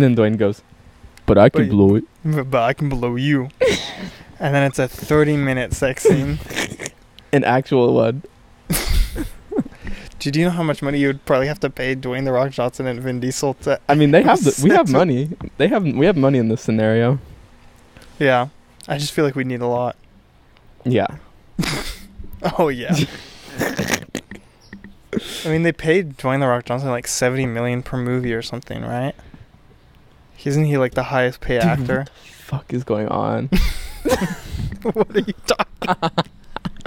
And then Dwayne goes, "But I can But- blow it." but I can blow you. and then it's a 30 minute sex scene. An actual one. Do you know how much money you would probably have to pay Dwayne the Rock Johnson and Vin Diesel to? I mean, they have the, we have money. They have we have money in this scenario. Yeah, I just feel like we need a lot. Yeah. Oh yeah. I mean, they paid Dwayne the Rock Johnson like 70 million per movie or something, right? Isn't he like the highest paid Dude, actor? Fuck is going on? what are you talking?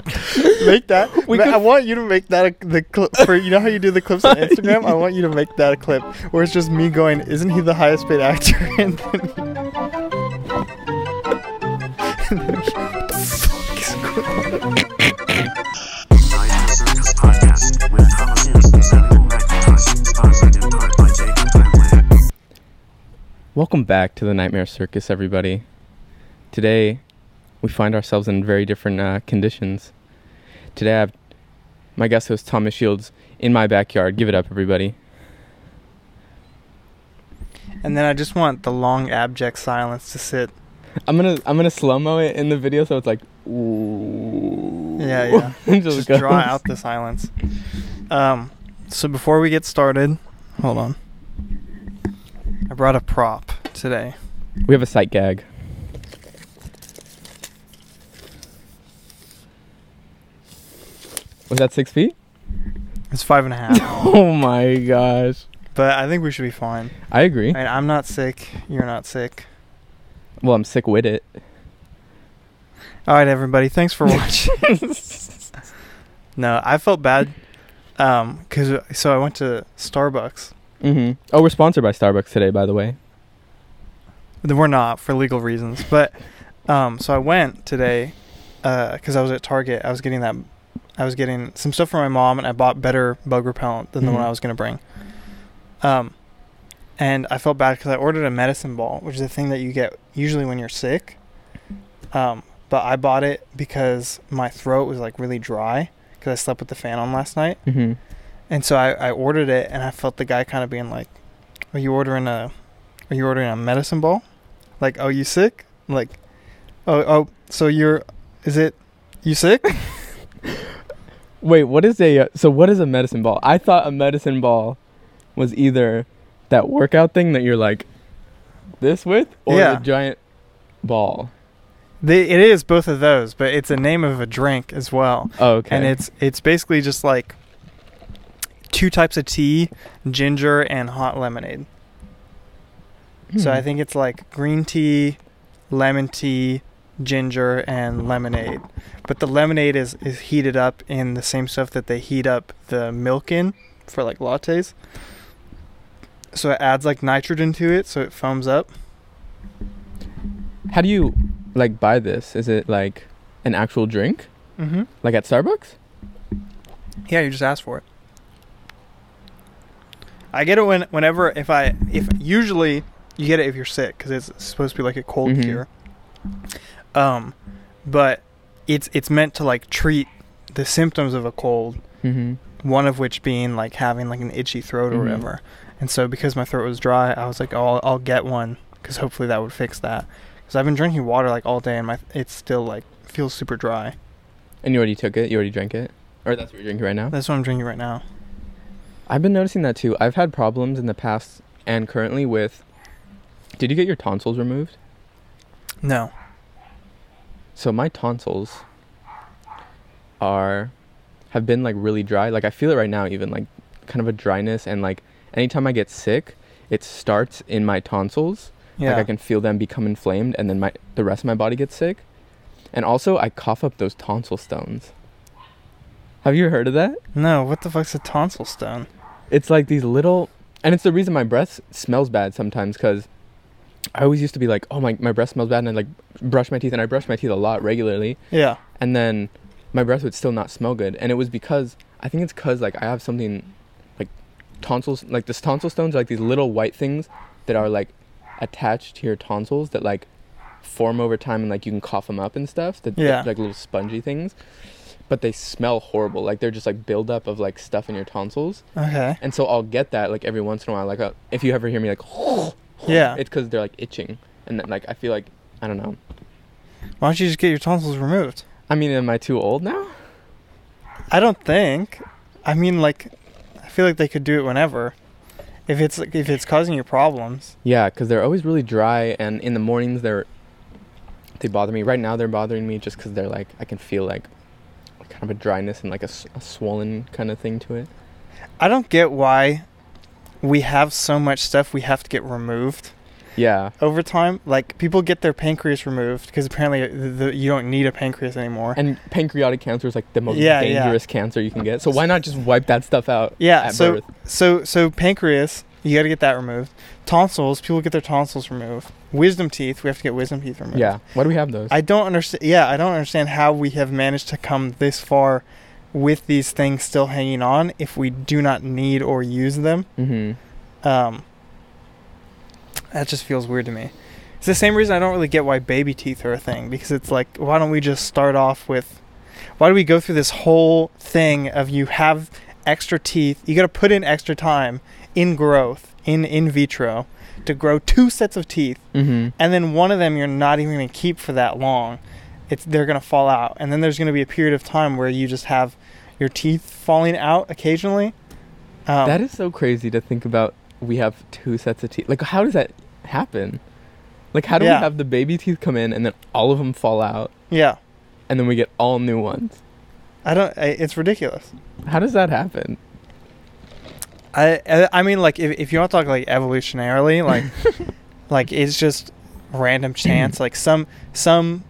make that. Ma- I want you to make that a, the clip for you know how you do the clips on Instagram. I want you to make that a clip where it's just me going, "Isn't he the highest paid actor?" and then, and then Welcome back to the Nightmare Circus, everybody. Today, we find ourselves in very different uh, conditions. Today, I have my guest host Thomas Shields in my backyard. Give it up, everybody. And then I just want the long abject silence to sit. I'm gonna I'm gonna slow mo it in the video so it's like ooh. Yeah, yeah. It Just draw out the silence. Um, so before we get started, hold on. I brought a prop today. We have a sight gag. Was that six feet? It's five and a half, Oh my gosh. but I think we should be fine. I agree. I mean, I'm not sick. You're not sick. Well, I'm sick with it. All right, everybody. Thanks for watching. no, I felt bad. Um, cause so I went to Starbucks. Hmm Oh, we're sponsored by Starbucks today, by the way. We're not for legal reasons, but um, so I went today, uh, cause I was at Target. I was getting that, I was getting some stuff for my mom, and I bought better bug repellent than the one Mhm. I was gonna bring. Um, and I felt bad because I ordered a medicine ball, which is a thing that you get usually when you're sick. Um, but I bought it because my throat was like really dry because I slept with the fan on last night. hmm And so I, I ordered it, and I felt the guy kind of being like, "Are you ordering a, are you ordering a medicine ball? Like, oh, you sick? Like, oh, oh, so you're, is it, you sick? Wait, what is a uh, so? What is a medicine ball? I thought a medicine ball was either that workout thing that you're like this with, or Yeah. the giant ball. They, it is both of those, but it's a name of a drink as well, Oh, okay. and it's it's basically just like two types of tea, ginger and hot lemonade. So I Hmm. think it's like green tea, lemon tea, ginger, and lemonade. But the lemonade is, is heated up in the same stuff that they heat up the milk in for like lattes. So it adds like nitrogen to it, so it foams up. How do you like buy this? Is it like an actual drink, Mm-hmm. like at Starbucks? Yeah, you just ask for it. I get it when whenever if I if usually you get it if you're sick because it's supposed to be like a cold Mhm. cure. Um, but it's it's meant to like treat the symptoms of a cold Mm-hmm. one of which being like having like an itchy throat or Mhm. whatever. And so because my throat was dry, I was like, oh, I'll, I'll get one because hopefully that would fix that. Because I've been drinking water like all day and my it's still like feels super dry. And you already took it. You already drank it, or that's what you're drinking right now. That's what I'm drinking right now. I've been noticing that too. I've had problems in the past and currently with. Did you get your tonsils removed? No. So my tonsils are have been like really dry. Like I feel it right now even like kind of a dryness and like anytime I get sick, it starts in my tonsils. Yeah. Like I can feel them become inflamed and then my the rest of my body gets sick. And also I cough up those tonsil stones. Have you heard of that? no. What the fuck's a tonsil stone? It's like these little and it's the reason my breath smells bad sometimes cuz I always used to be like, "Oh my my breath smells bad." And I like brush my teeth and I brush my teeth a lot regularly. Yeah. and then my breath would still not smell good and it was because i think it's because like i have something like tonsils like this tonsil stones are like these little white things that are like attached to your tonsils that like form over time and like you can cough them up and stuff that Yeah. like little spongy things but they smell horrible like they're just like buildup of like stuff in your tonsils Okay. and so i'll get that like every once in a while like uh if you ever hear me like Yeah. It's because they're like itching, and then, like I feel like I don't know. Why don't you just get your tonsils removed? I mean, am I too old now? I don't think. I mean, like, I feel like they could do it whenever. If it's like, if it's causing you problems. Yeah, because they're always really dry, and in the mornings they're they bother me. Right now they're bothering me just because they're like I can feel like kind of a dryness and like a swollen kind of thing to it. I don't get why we have so much stuff we have to get removed Yeah, over time. Like people get their pancreas removed because apparently the, the, you don't need a pancreas anymore. and pancreatic cancer is like the most Yeah, yeah. dangerous cancer you can get. So why not just wipe that stuff out? Yeah, at so birth? so so pancreas, you got to get that removed. Tonsils, people get their tonsils removed. Wisdom teeth, we have to get wisdom teeth removed. yeah. Why do we have those? I don't understand. Yeah, I don't understand how we have managed to come this far with these things still hanging on if we do not need or use them. mm-hmm. Um, that just feels weird to me. It's the same reason I don't really get why baby teeth are a thing because it's like, why don't we just start off with? Why do we go through this whole thing of you have extra teeth? You got to put in extra time in growth in in vitro to grow two sets of teeth Mm-hmm. and then one of them you're not even going to keep for that long. It's they're going to fall out, and then there's going to be a period of time where you just have your teeth falling out occasionally. Um, that is so crazy to think about. We have two sets of teeth. Like, how does that happen? Like, how do Yeah. we have the baby teeth come in and then all of them fall out, yeah. and then we get all new ones? I don't. I, it's ridiculous. How does that happen? I I- I mean, like if if you want to talk like evolutionarily, like like it's just random chance. like some some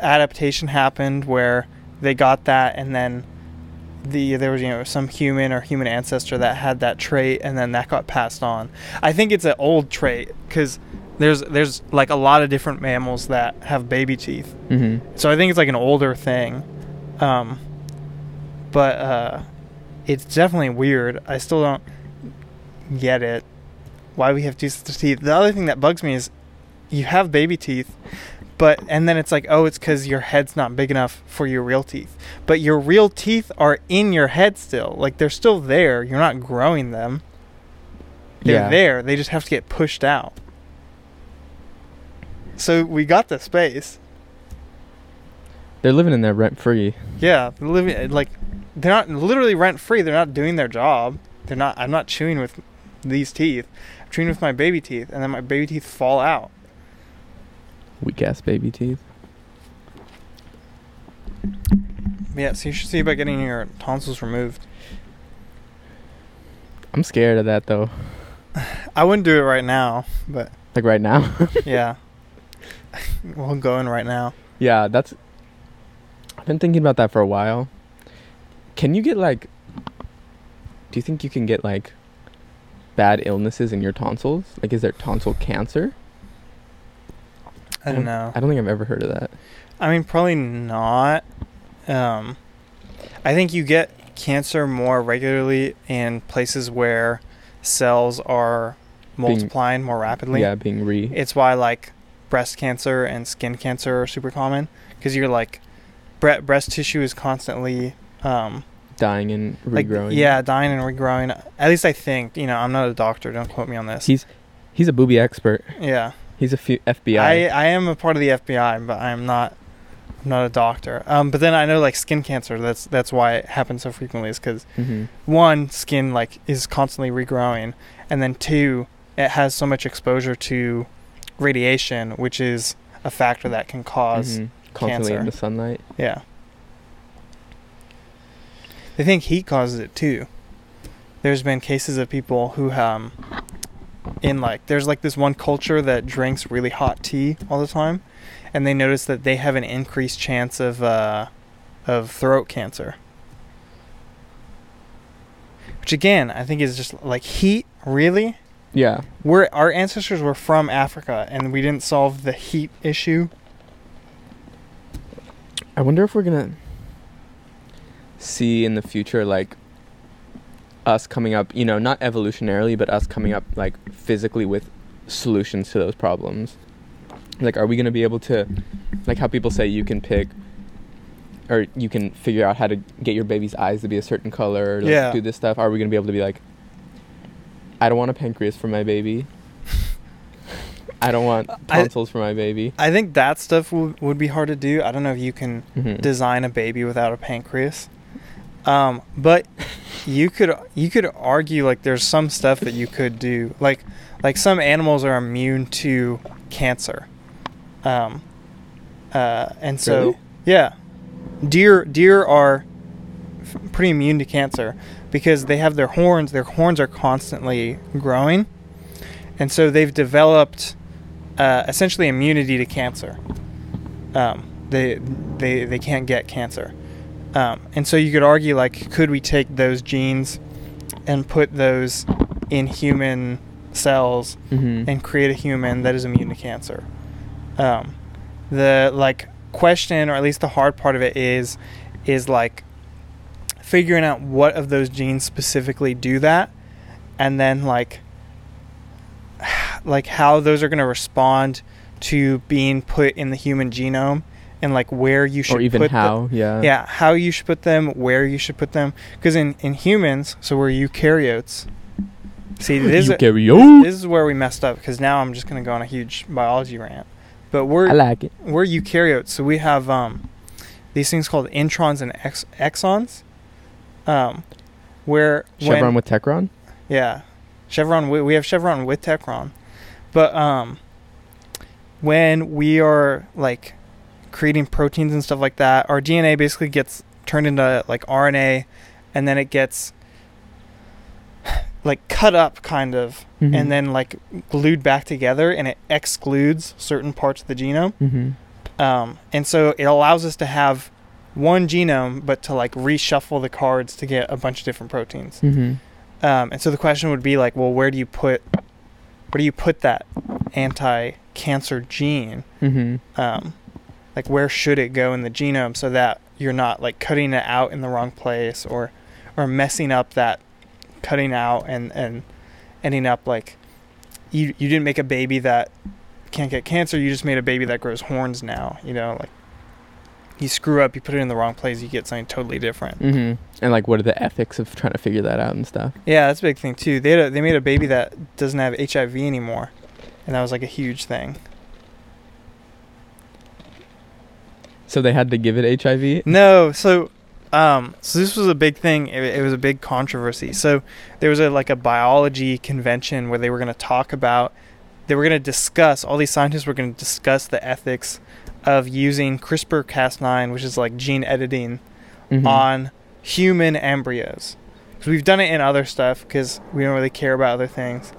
adaptation happened where they got that, and then the there was you know some human or human ancestor that had that trait, and then that got passed on. I think it's an old trait because there's there's like a lot of different mammals that have baby teeth. Mm-hmm. So I think it's like an older thing. Um, but uh, it's definitely weird. I still don't get it. Why we have two sets of teeth. The other thing that bugs me is you have baby teeth, but and then it's like, oh, it's because your head's not big enough for your real teeth. But your real teeth are in your head still. Like they're still there. You're not growing them. They're Yeah. there. They just have to get pushed out. So we got the space. They're living in there rent free. Yeah, they're living eh, like they're not literally rent free. They're not doing their job. They're not. I'm not chewing with these teeth. I'm chewing with my baby teeth, and then my baby teeth fall out. Weak ass baby teeth. Yeah, so you should see about getting your tonsils removed. I'm scared of that though. I wouldn't do it right now, but Like right now. yeah, we'll go in right now. yeah, that's. I've been thinking about that for a while. Can you get like? Do you think you can get like bad illnesses in your tonsils? Like, is there tonsil cancer? I don't know. I don't think I've ever heard of that. I mean, probably not. Um, I think you get cancer more regularly in places where cells are multiplying more rapidly. Yeah, being re. It's why like breast cancer and skin cancer are super common because you're like bre- breast tissue is constantly um dying and like regrowing. yeah dying and regrowing. At least I think. You know, I'm not a doctor. Don't quote me on this. He's he's a booby expert. yeah, He's a f- FBI. I I am a part of the FBI, but I'm not. I'm not a doctor. Um, but then I know like skin cancer. That's that's why it happens so frequently. Is because hmm one skin like is constantly regrowing, and then two, it has so much exposure to radiation, which is a factor that can because hmm Constantly in the sunlight. Yeah. They think heat causes it too. There's been cases of people who um in like there's like this one culture that drinks really hot tea all the time and they notice that they have an increased chance of uh of throat cancer. Which again, I think is just like heat, really? Yeah. We're our ancestors were from Africa and we didn't solve the heat issue. I wonder if we're gonna see in the future like us coming up, you know, not evolutionarily, but us coming up like physically with solutions to those problems. Like, are we gonna be able to, like, how people say you can pick, or you can figure out how to get your baby's eyes to be a certain color, or like, Yeah. do this stuff? Are we gonna be able to be like, I don't want a pancreas for my baby. I don't want I- for my baby. I think that stuff would would be hard to do. I don't know if you can Mhm. design a baby without a pancreas. Um, but you could you could argue like there's some stuff that you could do. Like like some animals are immune to cancer. Um, uh, and so Really? yeah, deer deer are f- pretty immune to cancer because they have their horns. Their horns are constantly growing, and so they've developed uh, essentially immunity to cancer. Um, they they they can't get cancer, um, and so you could argue like, could we take those genes and put those in human cells Mhm. and create a human that is immune to cancer? Um, the like question, or at least the hard part of it is, is like figuring out what of those genes specifically do that, and then like like how those are going to respond to being put in the human genome and like where you should or even put how? yeah. yeah how you should put them where you should put them because in in humans so we're eukaryotes see this, is, Eukaryote. this is where we messed up because now i'm just going to go on a huge biology rant but we're I like it. we're eukaryotes, so we have um, these things called introns and ex- exons. Um, where Chevron when, with Techron. yeah, chevron. We, we have chevron with techron, but um, when we are like creating proteins and stuff like that, our DNA basically gets turned into like RNA, and then it gets like cut up kind of Mhm. and then like glued back together and it excludes certain parts of the genome Mhm. um, and so it allows us to have one genome but to like reshuffle the cards to get a bunch of different proteins Mhm. um, and so the question would be like well where do you put where do you put that anti-cancer gene Mhm. um, like where should it go in the genome so that you're not like cutting it out in the wrong place or or messing up that cutting out and and ending up like you you didn't make a baby that can't get cancer you just made a baby that grows horns now you know like you screw up you put it in the wrong place you get something totally different Mm-hmm. And like, what are the ethics of trying to figure that out and stuff? yeah that's a big thing too they had a, they made a baby that doesn't have hiv anymore and that was like a huge thing So they had to give it HIV. No, so um, so this was a big thing. It, it was a big controversy. So there was a like a biology convention where they were going to talk about, they were going to discuss. All these scientists were going to discuss the ethics of using CRISPR-Cas9, which is like gene editing, Mhm. on human embryos. Because we've done it in other stuff because we don't really care about other things.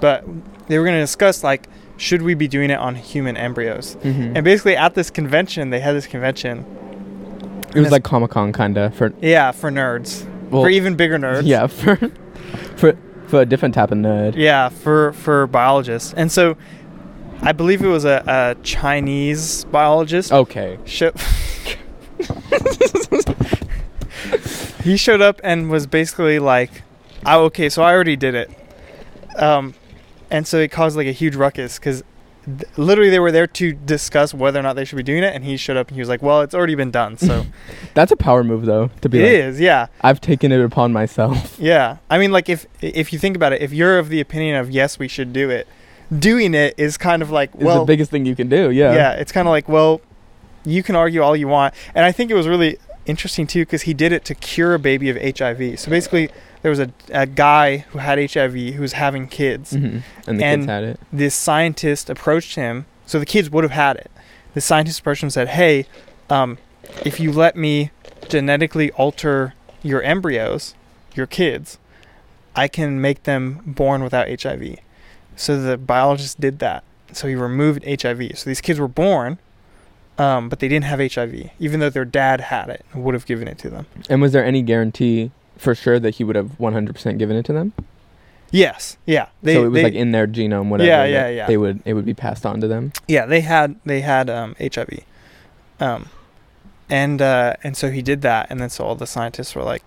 But they were going to discuss like, should we be doing it on human embryos? Mhm. And basically, at this convention, they had this convention. it was like Comic Con kind of for Yeah, for nerds. well, for even bigger nerds. yeah for for for a different type of nerd. Yeah, for for biologists. And so I believe it was a, a Chinese biologist. Okay. Sho- he showed up and was basically like, "Oh, okay, so I already did it." Um, and so it caused like a huge ruckus because th- literally they were there to discuss whether or not they should be doing it, and he showed up and he was like, "Well, it's already been done." So That's a power move though. To it be like, is, yeah. I've taken it upon myself. Yeah, I mean, like if if you think about it, if you're of the opinion of yes, we should do it, doing it is kind of like It's well, the biggest thing you can do. Yeah. yeah, it's kind of like well, you can argue all you want, and I think it was really interesting too because he did it to cure a baby of HIV. So basically, there was a a guy who had HIV who was having kids. Mhm. And the And- kids had it. This scientist approached him, so the kids would have had it. The scientist approached him and said, "Hey, um, if you let me genetically alter your embryos, your kids, I can make them born without HIV." So the biologist did that. So he removed HIV. So these kids were born, um, but they didn't have HIV, even though their dad had it and would have given it to them. And was there any guarantee for sure that he would have 100% given it to them? Yes, yeah. They, so it was they, like in their genome, whatever. Yeah, yeah, yeah. They would it would be passed on to them. yeah, they had they had um, HIV, um, and uh, and so he did that, and then so all the scientists were like,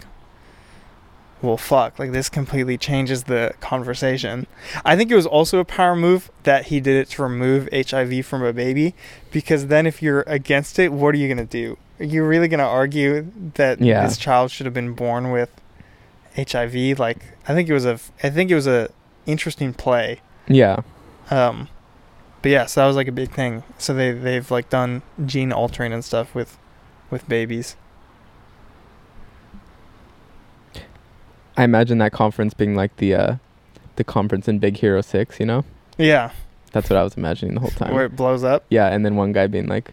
"Well, fuck! Like this completely changes the conversation." I think it was also a power move that he did it to remove HIV from a baby, because then if you're against it, what are you gonna do? Are you really gonna argue that Yeah. this child should have been born with HIV? Like, I think it was a I think it was a interesting play. Yeah. Um, but yeah, so that was like a big thing. So they they've like done gene altering and stuff with with babies. I imagine that conference being like the uh, the conference in Big Hero Six. You know, Yeah, that's what I was imagining the whole time. where it blows up. Yeah, and then one guy being like,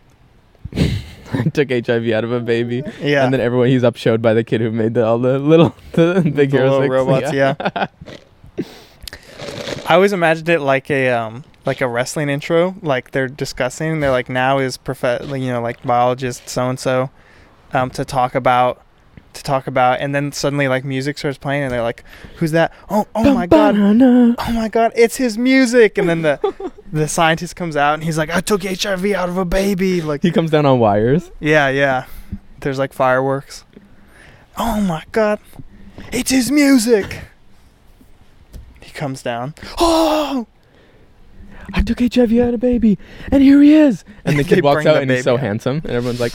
"I took HIV out of a baby," Yeah, and then everyone he's upshowed by the kid who made the, all the little the Big The Hero little Six. robots, yeah. I always imagined it like a um like a wrestling intro, like they're discussing. They're like, now is prof, you know, like biologist so and so, um, to talk about, to talk about, and then suddenly like music starts playing, and they're like, who's that? Oh, oh my god, oh my god, it's his music, and then the the scientist comes out and he's like, I took HIV out of a baby, like, He comes down on wires. yeah, yeah. There's like fireworks. Oh my god. It's his music. He comes down. Oh! I took HIV out of a baby, and here he is. And the kid walks out, and he's so handsome, and everyone's like,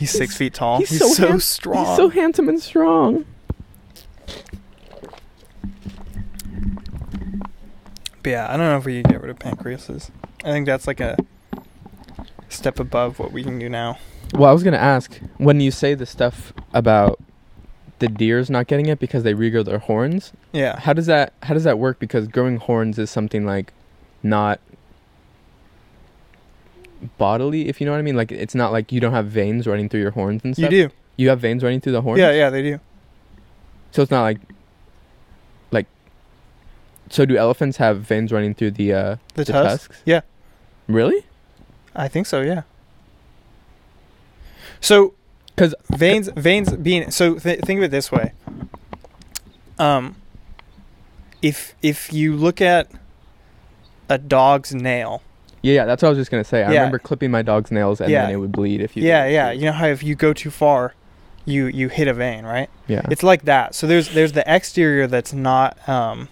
He's six feet tall. he's He's, so so, hand- strong. "He's so handsome and strong." but yeah, I don't know if we can get rid of pancreases. I think that's like a step above what we can do now. Well, I was gonna ask when you say the stuff about the deers not getting it because they regrow their horns. Yeah. How does that How does that work? Because growing horns is something like not bodily, if you know what I mean. Like it's not like you don't have veins running through your horns and stuff. You do. You have veins running through the horns. Yeah, yeah, they do. So it's not like like. So do elephants have veins running through the uh, The, the tusks? tusks? Yeah. Really? I think so, yeah. So, because veins veins being so th- think of it this way. Um if if you look at a dog's nail. Yeah, yeah. That's what I was just gonna say. I Yeah. remember clipping my dog's nails and Yeah. then it would bleed if you. yeah, yeah, you know how if you go too far you you hit a vein, right? Yeah. It's like that. So there's there's the exterior that's not um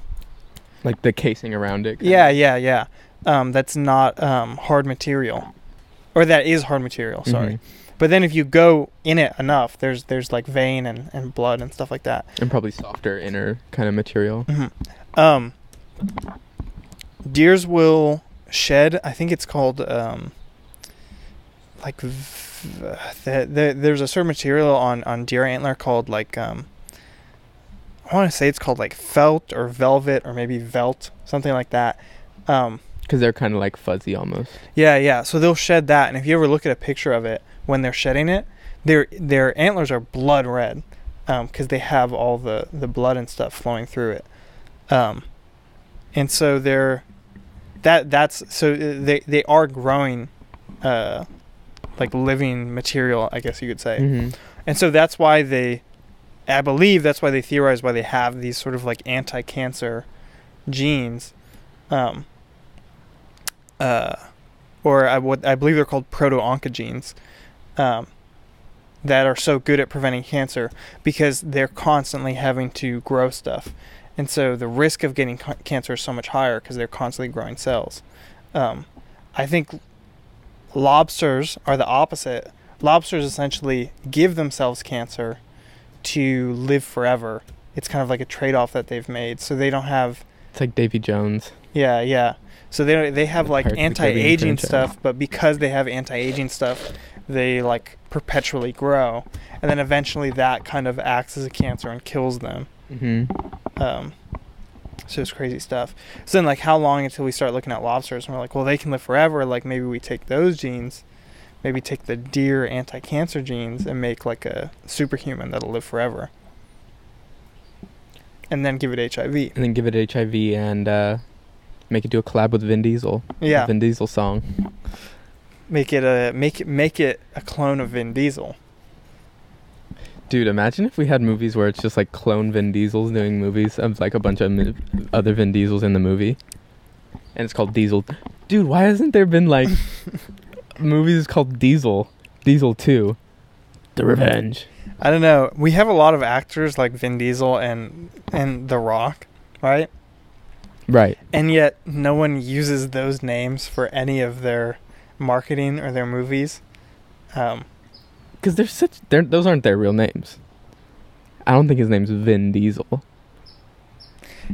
like the casing around it. kinda. yeah, yeah, yeah. Um that's not um hard material. Or that is hard material, sorry. Mhm. But then if you go in it enough, there's there's like vein and, and blood and stuff like that. And probably softer inner kind of material. Um, deers will shed. I think it's called um, like v- the, the, there's a certain material on on deer antler called like um, I want to say it's called like felt or velvet or maybe velt something like that. Um, Because they're kind of like fuzzy almost. yeah, yeah. So they'll shed that, and if you ever look at a picture of it when they're shedding it, their their antlers are blood red, um, because they have all the the blood and stuff flowing through it, um, and so they're that that's so they they are growing, uh, like living material, I guess you could say, Mm-hmm. and so that's why they, I believe that's why they theorize why they have these sort of like anti-cancer genes, um, uh, or I would I believe they're called proto-oncogenes, um, that are so good at preventing cancer because they're constantly having to grow stuff, and so the risk of getting ca- cancer is so much higher because they're constantly growing cells. Um, I think lobsters are the opposite. Lobsters essentially give themselves cancer to live forever. It's kind of like a trade-off that they've made, so they don't have It's like Davy Jones. yeah, yeah. So they they have like Pirates of the Caribbean anti-aging stuff, but because they have anti-aging stuff, they like perpetually grow, and then eventually that kind of acts as a cancer and kills them. Mm-hmm. Um, so it's crazy stuff. So then, like, how long until we start looking at lobsters and we're like, well, they can live forever. Like, maybe we take those genes, maybe take the deer anti-cancer genes and make like a superhuman that'll live forever, and then give it HIV. And then give it HIV and uh, make it do a collab with Vin Diesel. Yeah, Vin Diesel song. make it a make it make it a clone of Vin Diesel. Dude, imagine if we had movies where it's just like clone Vin Diesels doing movies of like a bunch of mi- other Vin Diesels in the movie. And it's called Diesel. Dude, why hasn't there been like movies called Diesel? Diesel 2. The Revenge. I don't know. We have a lot of actors like Vin Diesel and and The Rock, right? Right. And yet no one uses those names for any of their marketing or their movies. Um, Because they're such. They're, those aren't their real names. I don't think his name's Vin Diesel.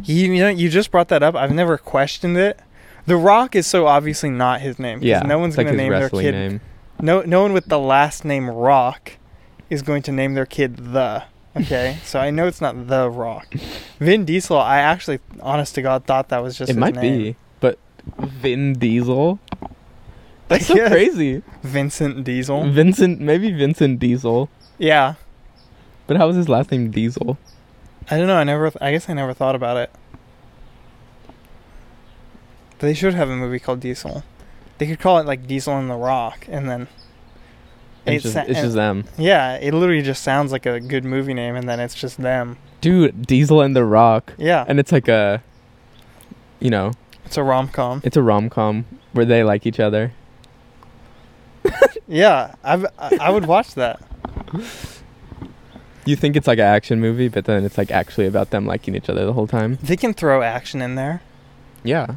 you, you know, you just brought that up. I've never questioned it, The Rock is so obviously not his name. Yeah, no one's like gonna name their kid. name. No, no one with the last name Rock is going to name their kid the. Okay, so I know it's not the Rock. Vin Diesel, I actually, honest to God, thought that was just. It might name. be, but Vin Diesel. That's so crazy. Vincent Diesel. Vincent, maybe Vincent Diesel. Yeah, But how was his last name Diesel? I don't know. I never. I guess I never thought about it. They should have a movie called Diesel. They could call it like Diesel and the Rock, and then. And It's it's, just, sa- it's just them. Yeah, it literally just sounds like a good movie name, and then it's just them. Dude, Diesel and The Rock. Yeah, And it's like a, you know, it's a rom com. it's a rom com where they like each other. Yeah, I've, I I would watch that. You think it's like an action movie, but then it's like actually about them liking each other the whole time. They can throw action in there. Yeah.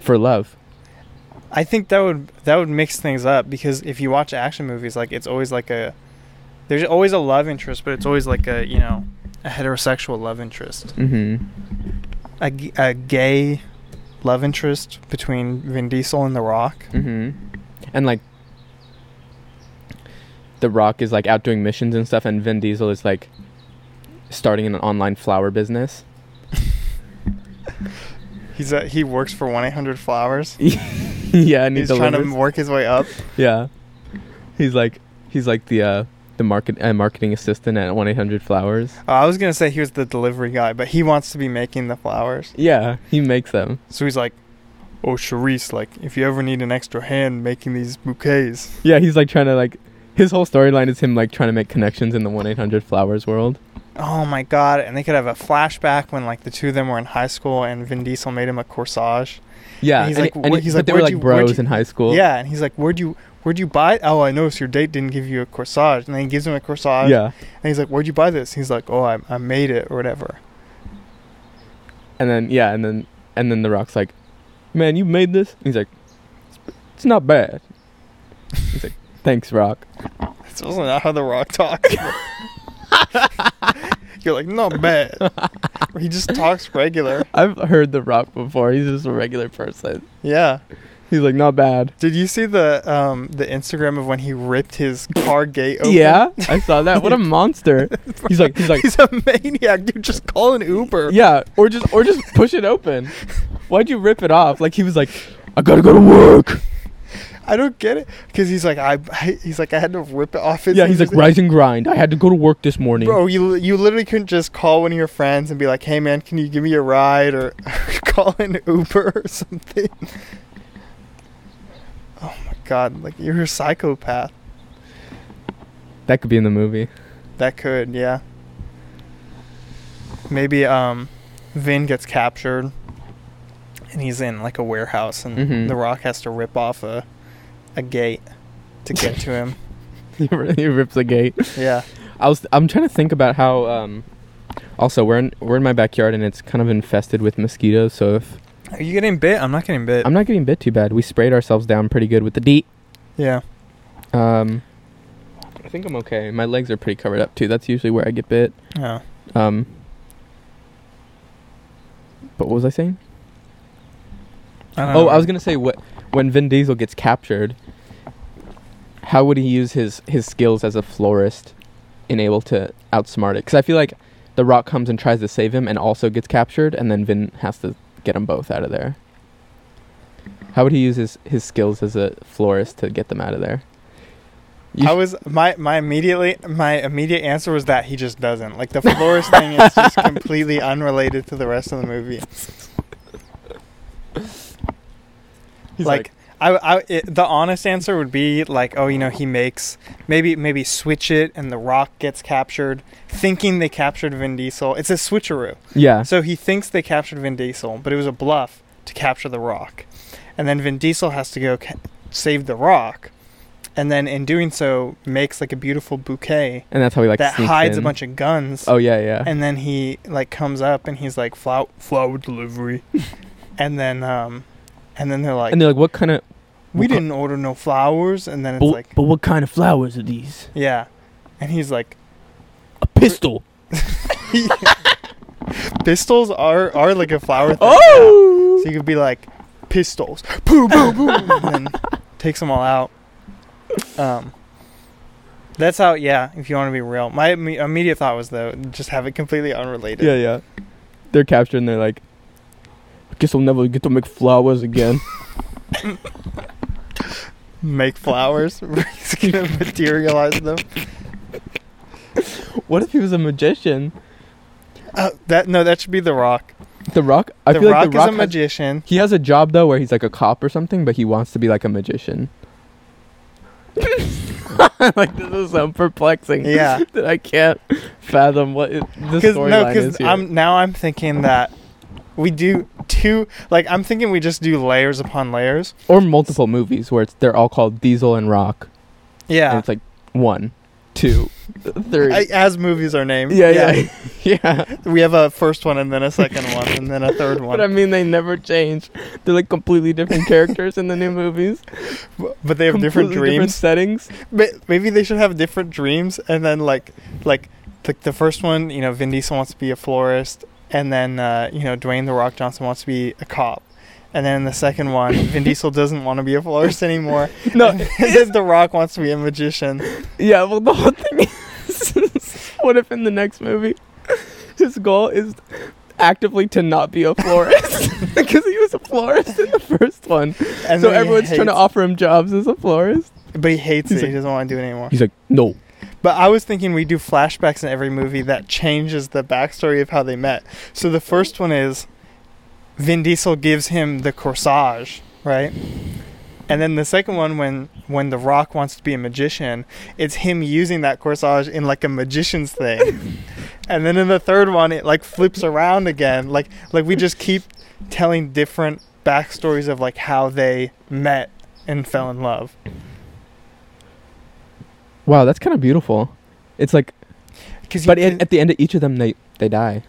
For love. I think that would that would mix things up because if you watch action movies, like it's always like a there's always a love interest, but it's always like a you know a heterosexual love interest, Mm-hmm. a, g- a gay love interest between Vin Diesel and The Rock. Mm-hmm. And like, The Rock is like out doing missions and stuff, and Vin Diesel is like starting an online flower business. He's a, he works for one eight hundred flowers. yeah, and he He's trying to work his way up. Yeah, he's like he's like the uh the market uh, marketing assistant at one eight hundred flowers. Oh, I was gonna say he was the delivery guy, but he wants to be making the flowers. Yeah, he makes them. So he's like, "Oh, Charisse, like if you ever need an extra hand making these bouquets." Yeah, he's like trying to like his whole storyline is him like trying to make connections in the one eight hundred flowers world. Oh my god! And they could have a flashback when like the two of them were in high school, and Vin Diesel made him a corsage. Yeah, And he's and like, he- and he's but like, they were "Where'd like you- bros you-" in high school. Yeah, and he's like, "Where'd you where'd you buy?" Oh, I noticed your date didn't give you a corsage, and then he gives him a corsage. yeah, And he's like, "Where'd you buy this?" He's like, "Oh, I, I made it or whatever." and then yeah, and then and then the Rock's like, "Man, you made this?" he's like, "It's not bad." He's like, "Thanks, Rock." That's also not how the Rock talks. You're like, "Not bad." He just talks regular. I've heard the Rock before. He's just a regular person. Yeah. He's like, "Not bad." Did you see the um the Instagram of when he ripped his car gate open? Yeah, I saw that. What a monster! He's like, he's like, He's a maniac, dude. Just call an Uber. yeah, or just or just push it open. Why'd you rip it off? Like he was like, "I gotta go to work." I don't get it because he's like I, I he's like I had to rip it off his. Yeah, he's like, "Rise and grind." I had to go to work this morning. Bro, you you literally couldn't just call one of your friends and be like, "Hey man, can you give me a ride?" or call an Uber or something. Oh my god, like you're a psychopath. That could be in the movie. That could, yeah. Maybe um, Vin gets captured, and he's in like a warehouse, and Mhm. The Rock has to rip off a a gate to get to him. he ri- he rips the gate. Yeah. I was I'm trying to think about how um also we're in we're in my backyard and it's kind of infested with mosquitoes, so if Are you getting bit? I'm not getting bit. I'm not getting bit too bad. We sprayed ourselves down pretty good with the DEET. yeah. Um I think I'm okay. My legs are pretty covered up too. That's usually where I get bit. Oh. Um But what was I saying? I Oh, know. I was going to say what when Vin Diesel gets captured, how would he use his his skills as a florist in able to outsmart it? Cuz I feel like The Rock comes and tries to save him and also gets captured and then Vin has to get them both out of there. How would he use his his skills as a florist to get them out of there? You I was my my immediately my immediate answer was that he just doesn't like the florist thing is just completely unrelated to the rest of the movie. He's like, I, I it, the honest answer would be like, oh, you know, he makes maybe maybe switch it, and the Rock gets captured, thinking they captured Vin Diesel. It's a switcheroo. yeah. So he thinks they captured Vin Diesel, but it was a bluff to capture the Rock, and then Vin Diesel has to go ca- save the Rock, and then in doing so makes like a beautiful bouquet And that's how he like that hides a bunch of guns. Oh yeah, yeah. And then he like comes up and he's like flower flower delivery, and then um, and then they're like, and they're like what kind of we didn't order no flowers, and then it's but, like, but what kind of flowers are these? yeah, and he's like, A pistol. pistols are are like a flower thing. Oh. So you could be like, pistols, boom, boom, boom, and then takes them all out. Um, that's how. Yeah, if you want to be real, my imme- immediate thought was though, just have it completely unrelated. Yeah, yeah. They're captured and they're like, guess I'll never get to make flowers again. Make flowers. He's gonna materialize them. what if he was a magician? Uh, that no, that should be the Rock. The Rock? I the feel Rock like The Rock is a has- magician. he has a job though where he's like a cop or something, but he wants to be like a magician. like this is so perplexing. Yeah. that I can't fathom what it, the Because storyline no, is because here. I'm now I'm thinking that we do two. Like I'm thinking we just do layers upon layers. or multiple movies where it's they're all called Diesel and Rock, and Yeah. it's like one, two, three. I, as movies are named. yeah, yeah, yeah. We have a first one and then a second one and then a third one. But I mean, they never change. They're like completely different characters in the new movies. but they have different Completely different dreams. settings. Ma- Maybe they should have different dreams, and then like like the, the first one, you know, Vin Diesel wants to be a florist, and then uh, you know Dwayne the Rock Johnson wants to be a cop, and then in the second one, Vin Diesel doesn't want to be a florist anymore, No, and then the Rock wants to be a magician. yeah. Well, the whole thing is, what if in the next movie, his goal is actively to not be a florist because he was a florist in the first one. And so everyone's trying to offer him jobs as a florist. but he hates He's it. like- he doesn't want to do it anymore. He's like, no. But I was thinking we do flashbacks in every movie that changes the backstory of how they met. So the first one is Vin Diesel gives him the corsage, right? And then the second one, when when The Rock wants to be a magician, it's him using that corsage in like a magician's thing. and then in the third one, it like flips around again. Like like we just keep telling different backstories of like how they met and fell in love. Wow, that's kind of beautiful. It's like, Cause but at, at the end of each of them, they they die,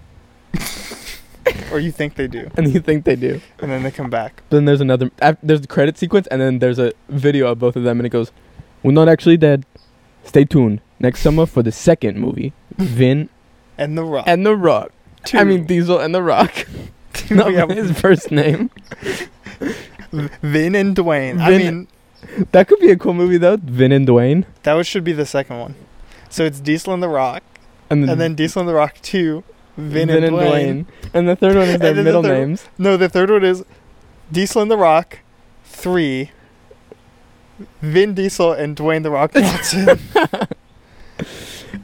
or you think they do, and you think they do. and then they come back. But Then there's another. af- There's the credit sequence, and then there's a video of both of them, and it goes, "We're not actually dead. Stay tuned next summer for the second movie, Vin And The Rock. and the Rock. I mean Diesel and the Rock. Not We have his first name. Vin and Dwayne. I Vin- mean, That could be a cool movie though. Vin and Dwayne, that was, should be the second one. So it's Diesel and The Rock, and then, and then Diesel and The Rock 2, Vin, and, Dwayne. and the third one is their And the middle third- names. No, the third one is Diesel and The Rock 3, Vin Diesel and Dwayne The Rock Johnson.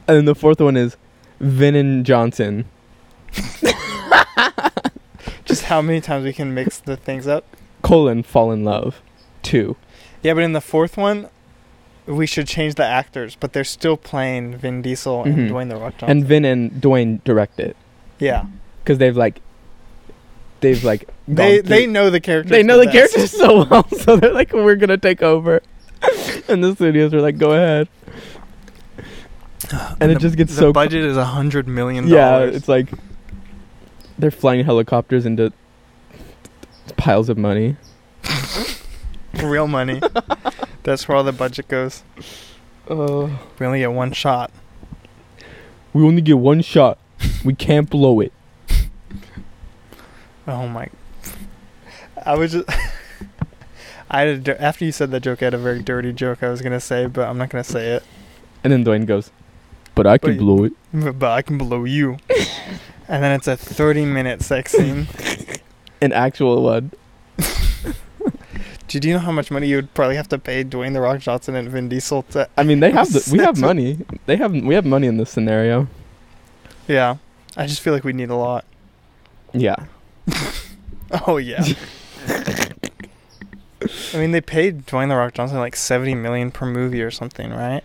And then the fourth one is Vin and Johnson. Just how many times we can mix the things up. Colon fall in love. Two. Yeah, but in the fourth one, we should change the actors, but they're still playing Vin Diesel and Mhm. Dwayne The Rock Johnson. And Vin and Dwayne direct it yeah. because they've like, they've like gone They through- they know the characters. they know the best. characters so well, so they're like, we're gonna take over. and the studios are like, go ahead. And it the- just gets the so The budget is a hundred million yeah. It's like they're flying helicopters into piles of money. real money. That's where all the budget goes. Oh. We only get one shot. We only get one shot. We can't blow it. Oh my! I was just. I had a, after you said that joke, I had a very dirty joke I was gonna say, but I'm not gonna say it. And then Dwayne goes, "But I can But- blow it." But, but I can blow you. and then it's a 30 minute sex scene. An actual one. Did you know how much money you would probably have to pay Dwayne the Rock Johnson and Vin Diesel to? I mean, they have the, we have money. They have we have money in this scenario. Yeah, I just feel like we need a lot. Yeah. Oh yeah. I mean, they paid Dwayne the Rock Johnson like 70 million per movie or something, right?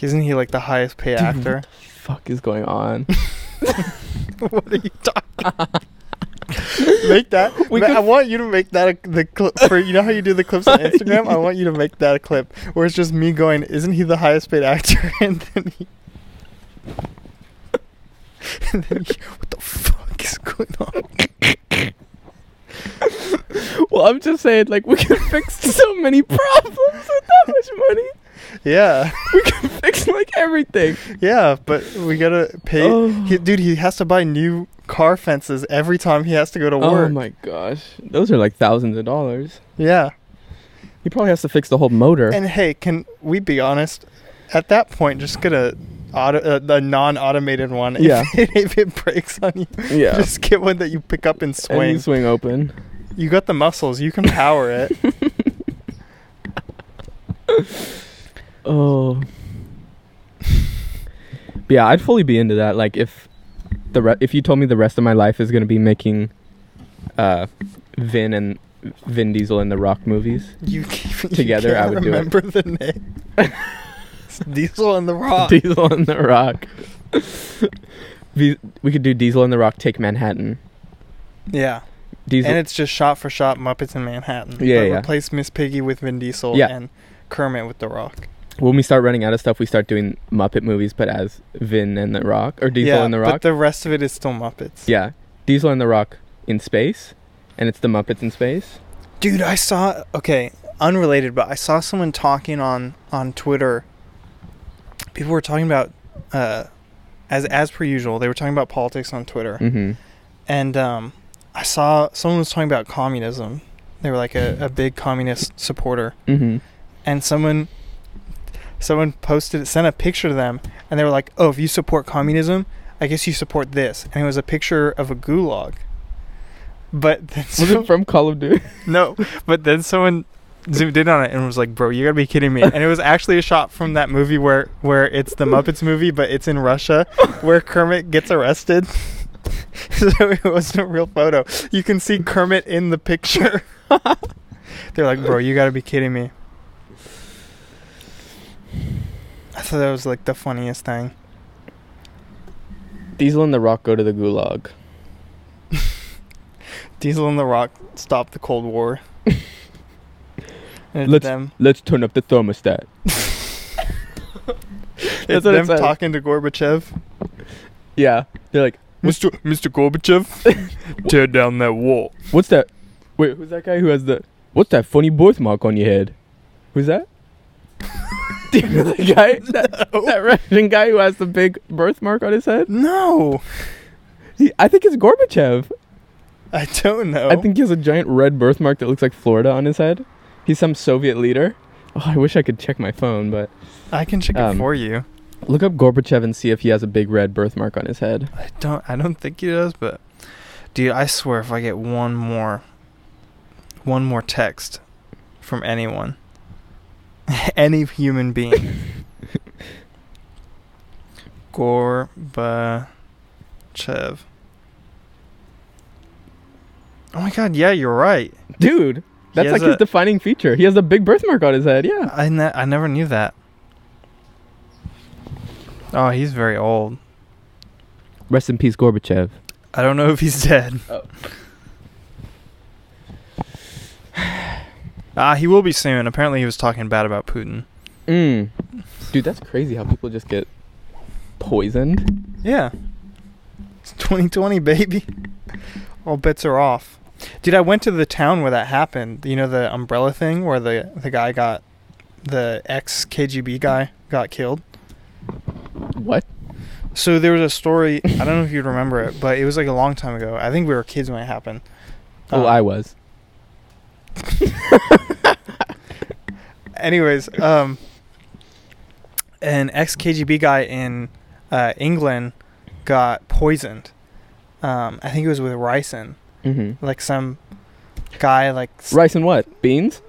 Isn't he like the highest paid Dude, actor? Fuck is going on? what are you talking? Make that. We I want you to make that a, the clip for you know how you do the clips on Instagram. I want you to make that a clip where it's just me going, "Isn't he the highest paid actor?" and then he, and then he, what the fuck is going on? well, I'm just saying, like we can fix so many problems with that much money. Yeah, We can fix like everything. yeah, but we gotta pay. Oh. He, dude, he has to buy new car fences every time he has to go to work. Oh my gosh, those are like thousands of dollars. Yeah. He probably has to fix the whole motor. And hey, can we be honest? At that point, just get a auto, uh, a non-automated one. If, Yeah. if it breaks on you, yeah, just get one that you pick up and and swing. you swing open. you got the muscles. You can power it. Oh. Yeah, I'd fully be into that. Like if the re- if you told me the rest of my life is gonna be making uh Vin and Vin Diesel in the Rock movies. You Together, I would do it. remember the name. Diesel and the Rock. Diesel and the Rock. we, we could do Diesel and the Rock take Manhattan. yeah, Diesel and it's just shot for shot Muppets in Manhattan. Yeah, yeah. Replace Miss Piggy with Vin Diesel Yeah. and Kermit with the Rock. When we start running out of stuff, we start doing Muppet movies, but as Vin and the Rock or Diesel yeah, and the Rock. but the rest of it is still Muppets. yeah, Diesel and the Rock in space, and it's the Muppets in space. Dude, I saw okay, unrelated, but I saw someone talking on on Twitter. People were talking about uh as as per usual, they were talking about politics on Twitter. Mm-hmm. And um I saw someone was talking about communism. They were like a, a big communist supporter. Mm-hmm. And someone someone posted it sent a picture to them and they were like, "Oh, if you support communism, I guess you support this." And it was a picture of a gulag. But then Was some- it from Call of Duty? no, but then someone zoomed in on it and was like, "Bro, you gotta be kidding me!" And it was actually a shot from that movie where where it's the Muppets movie, but it's in Russia, where Kermit gets arrested. so it wasn't a real photo. You can see Kermit in the picture. They're like, "Bro, you gotta be kidding me!" I thought that was like the funniest thing. Diesel and the Rock go to the Gulag. Diesel and The Rock stop the Cold War. Let's- them. Let's turn up the thermostat. It's That's them talking to Gorbachev. Yeah, they're like, Mr. Mr. Gorbachev, tear down that wall. "What's that? Wait, who's that guy who has the? What's that funny birthmark on your head? Who's that? Do you know the guy? That, that Russian guy who has the big birthmark on his head? No, He, I think it's Gorbachev. I don't know. I think he has a giant red birthmark that looks like Florida on his head. He's some Soviet leader. Oh, I wish I could check my phone, but I can check um, it for you. look up Gorbachev and see if he has a big red birthmark on his head. I don't. I don't think he does. But, dude, I swear, if I get one more, one more text from anyone, any human being, Gorbachev. Oh my God! Yeah, you're right. Dude, that's has like his defining feature. He has a big birthmark on his head. Yeah. I ne- I never knew that. Oh, he's very old. Rest in peace, Gorbachev. I don't know if he's dead. Oh. Ah, he will be soon. Apparently, he was talking bad about Putin. Mm. Dude, that's crazy how people just get poisoned. Yeah. It's 2020, baby. All bets are off. Dude, I went to the town where that happened. You know the umbrella thing where the the guy got the ex KGB guy got killed. What? So there was a story. I don't know if you'd remember it, but it was like a long time ago. I think we were kids when it happened. Oh, Um, I was. anyways, um, an ex KGB guy in uh, England got poisoned. Um, I think it was with ricin. Mm-hmm. Like some guy, like s- and what? Beans?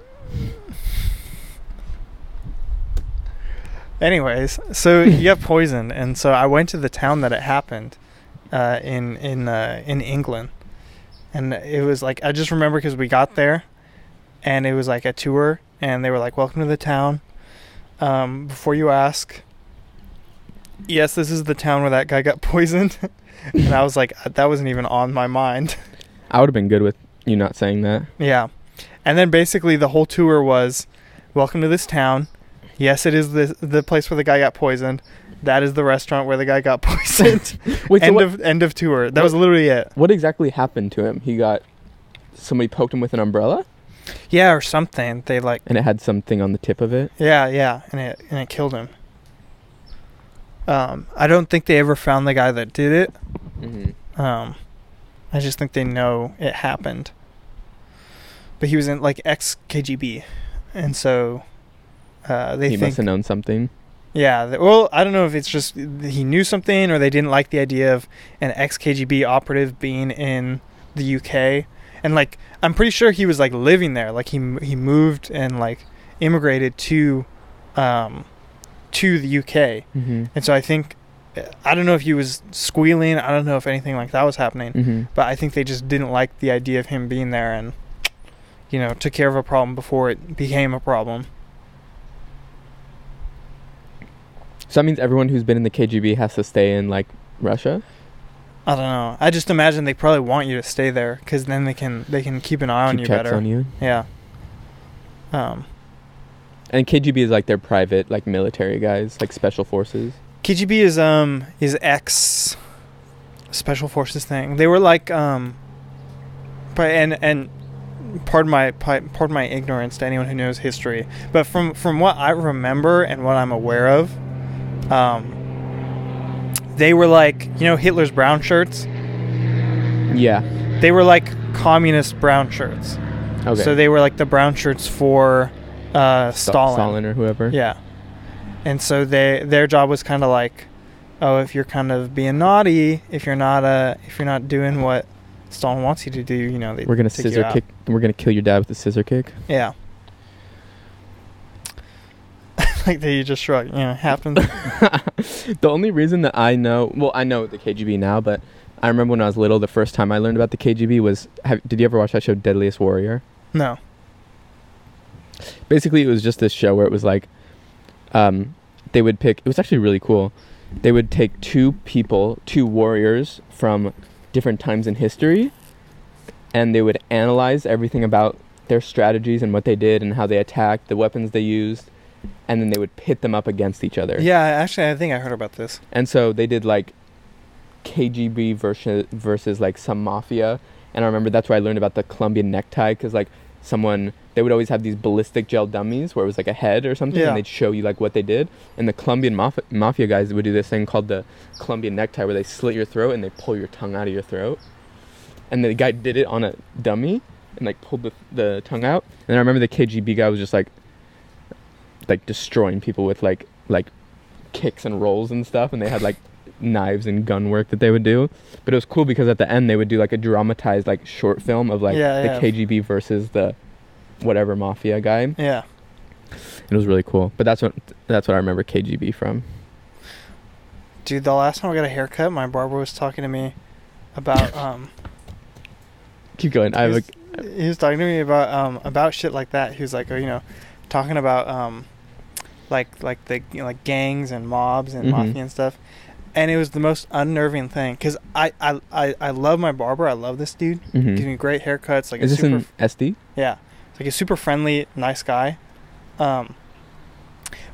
Anyways, so he got poisoned, and so I went to the town that it happened, uh, in in uh, in England, and it was like I just remember because we got there, and it was like a tour, and they were like, "Welcome to the town." Um, before you ask, yes, this is the town where that guy got poisoned, and I was like, that wasn't even on my mind. I would have been good with you not saying that. Yeah. And then basically the whole tour was welcome to this town. Yes, it is the the place where the guy got poisoned. That is the restaurant where the guy got poisoned. Wait, so end what, of end of tour. That what- was literally it. what exactly happened to him? He got somebody poked him with an umbrella, Yeah, or something. They like and it had something on the tip of it. yeah, yeah, and it and it killed him. Um I don't think they ever found the guy that did it. Mm-hmm. Um I just think they know it happened. But he was in like ex KGB, and so uh, they he think must have known something. yeah. Well, I don't know if it's just he knew something or they didn't like the idea of an ex KGB operative being in the UK. And like, I'm pretty sure he was like living there. Like he m- he moved and like immigrated to, um, to the UK. Mm-hmm. And so I think, I don't know if he was squealing. I don't know if anything like that was happening. Mm-hmm. But I think they just didn't like the idea of him being there and, you know, took care of a problem before it became a problem. So that means everyone who's been in the KGB has to stay in like Russia. I don't know. I just imagine they probably want you to stay there because then they can they can keep an eye on Keep you checks better. on you. Yeah. Um, And KGB is like their private like military guys, like special forces. KGB is um is ex special forces thing. They were like um, but and and pardon my pardon my ignorance to anyone who knows history, but from from what I remember and what I'm aware of, um, they were like you know Hitler's brown shirts. Yeah. They were like communist brown shirts. Okay. So they were like the brown shirts for uh, Sta- Stalin. Stalin or whoever. Yeah. And so they their job was kind of like, oh, if you're kind of being naughty, if you're not uh, if you're not doing what Stalin wants you to do, you know, they We're gonna scissor kick. We're gonna kill your dad with a scissor kick. Yeah. like that you just shrugged. you know, happens. the only reason that I know, well, I know the KGB now, but I remember when I was little, the first time I learned about the KGB was. Have, did you ever watch that show, Deadliest Warrior? no. Basically, it was just this show where it was like, um, they would pick. It was actually really cool. They would take two people, two warriors from different times in history, and they would analyze everything about their strategies and what they did and how they attacked, the weapons they used, and then they would pit them up against each other. Yeah, actually, I think I heard about this. And so they did like KGB versus versus like some mafia. And I remember that's where I learned about the Colombian necktie because like someone they would always have these ballistic gel dummies where it was like a head or something, Yeah. and they'd show you like what they did. And the Colombian maf- mafia guys would do this thing called the Colombian necktie where they slit your throat and they pull your tongue out of your throat. And the guy did it on a dummy and like pulled the the tongue out. And I remember the KGB guy was just like like destroying people with like like kicks and rolls and stuff and they had like knives and gun work that they would do but it was cool because at the end they would do like a dramatized like short film of like Yeah, the yeah. KGB versus the whatever mafia guy Yeah. it was really cool but that's what that's what I remember KGB from Dude, the last time I got a haircut, my barber was talking to me about um keep going I have a he was talking to me about um about shit like that. He was like, oh, you know, talking about um like like the you know, like gangs and mobs and Mhm. mafia and stuff. And it was the most unnerving thing because I, I, I, I love my barber. I love this dude. mhm. Gives me great haircuts. Like is a this super in SD yeah, it's like a super friendly, nice guy. Um,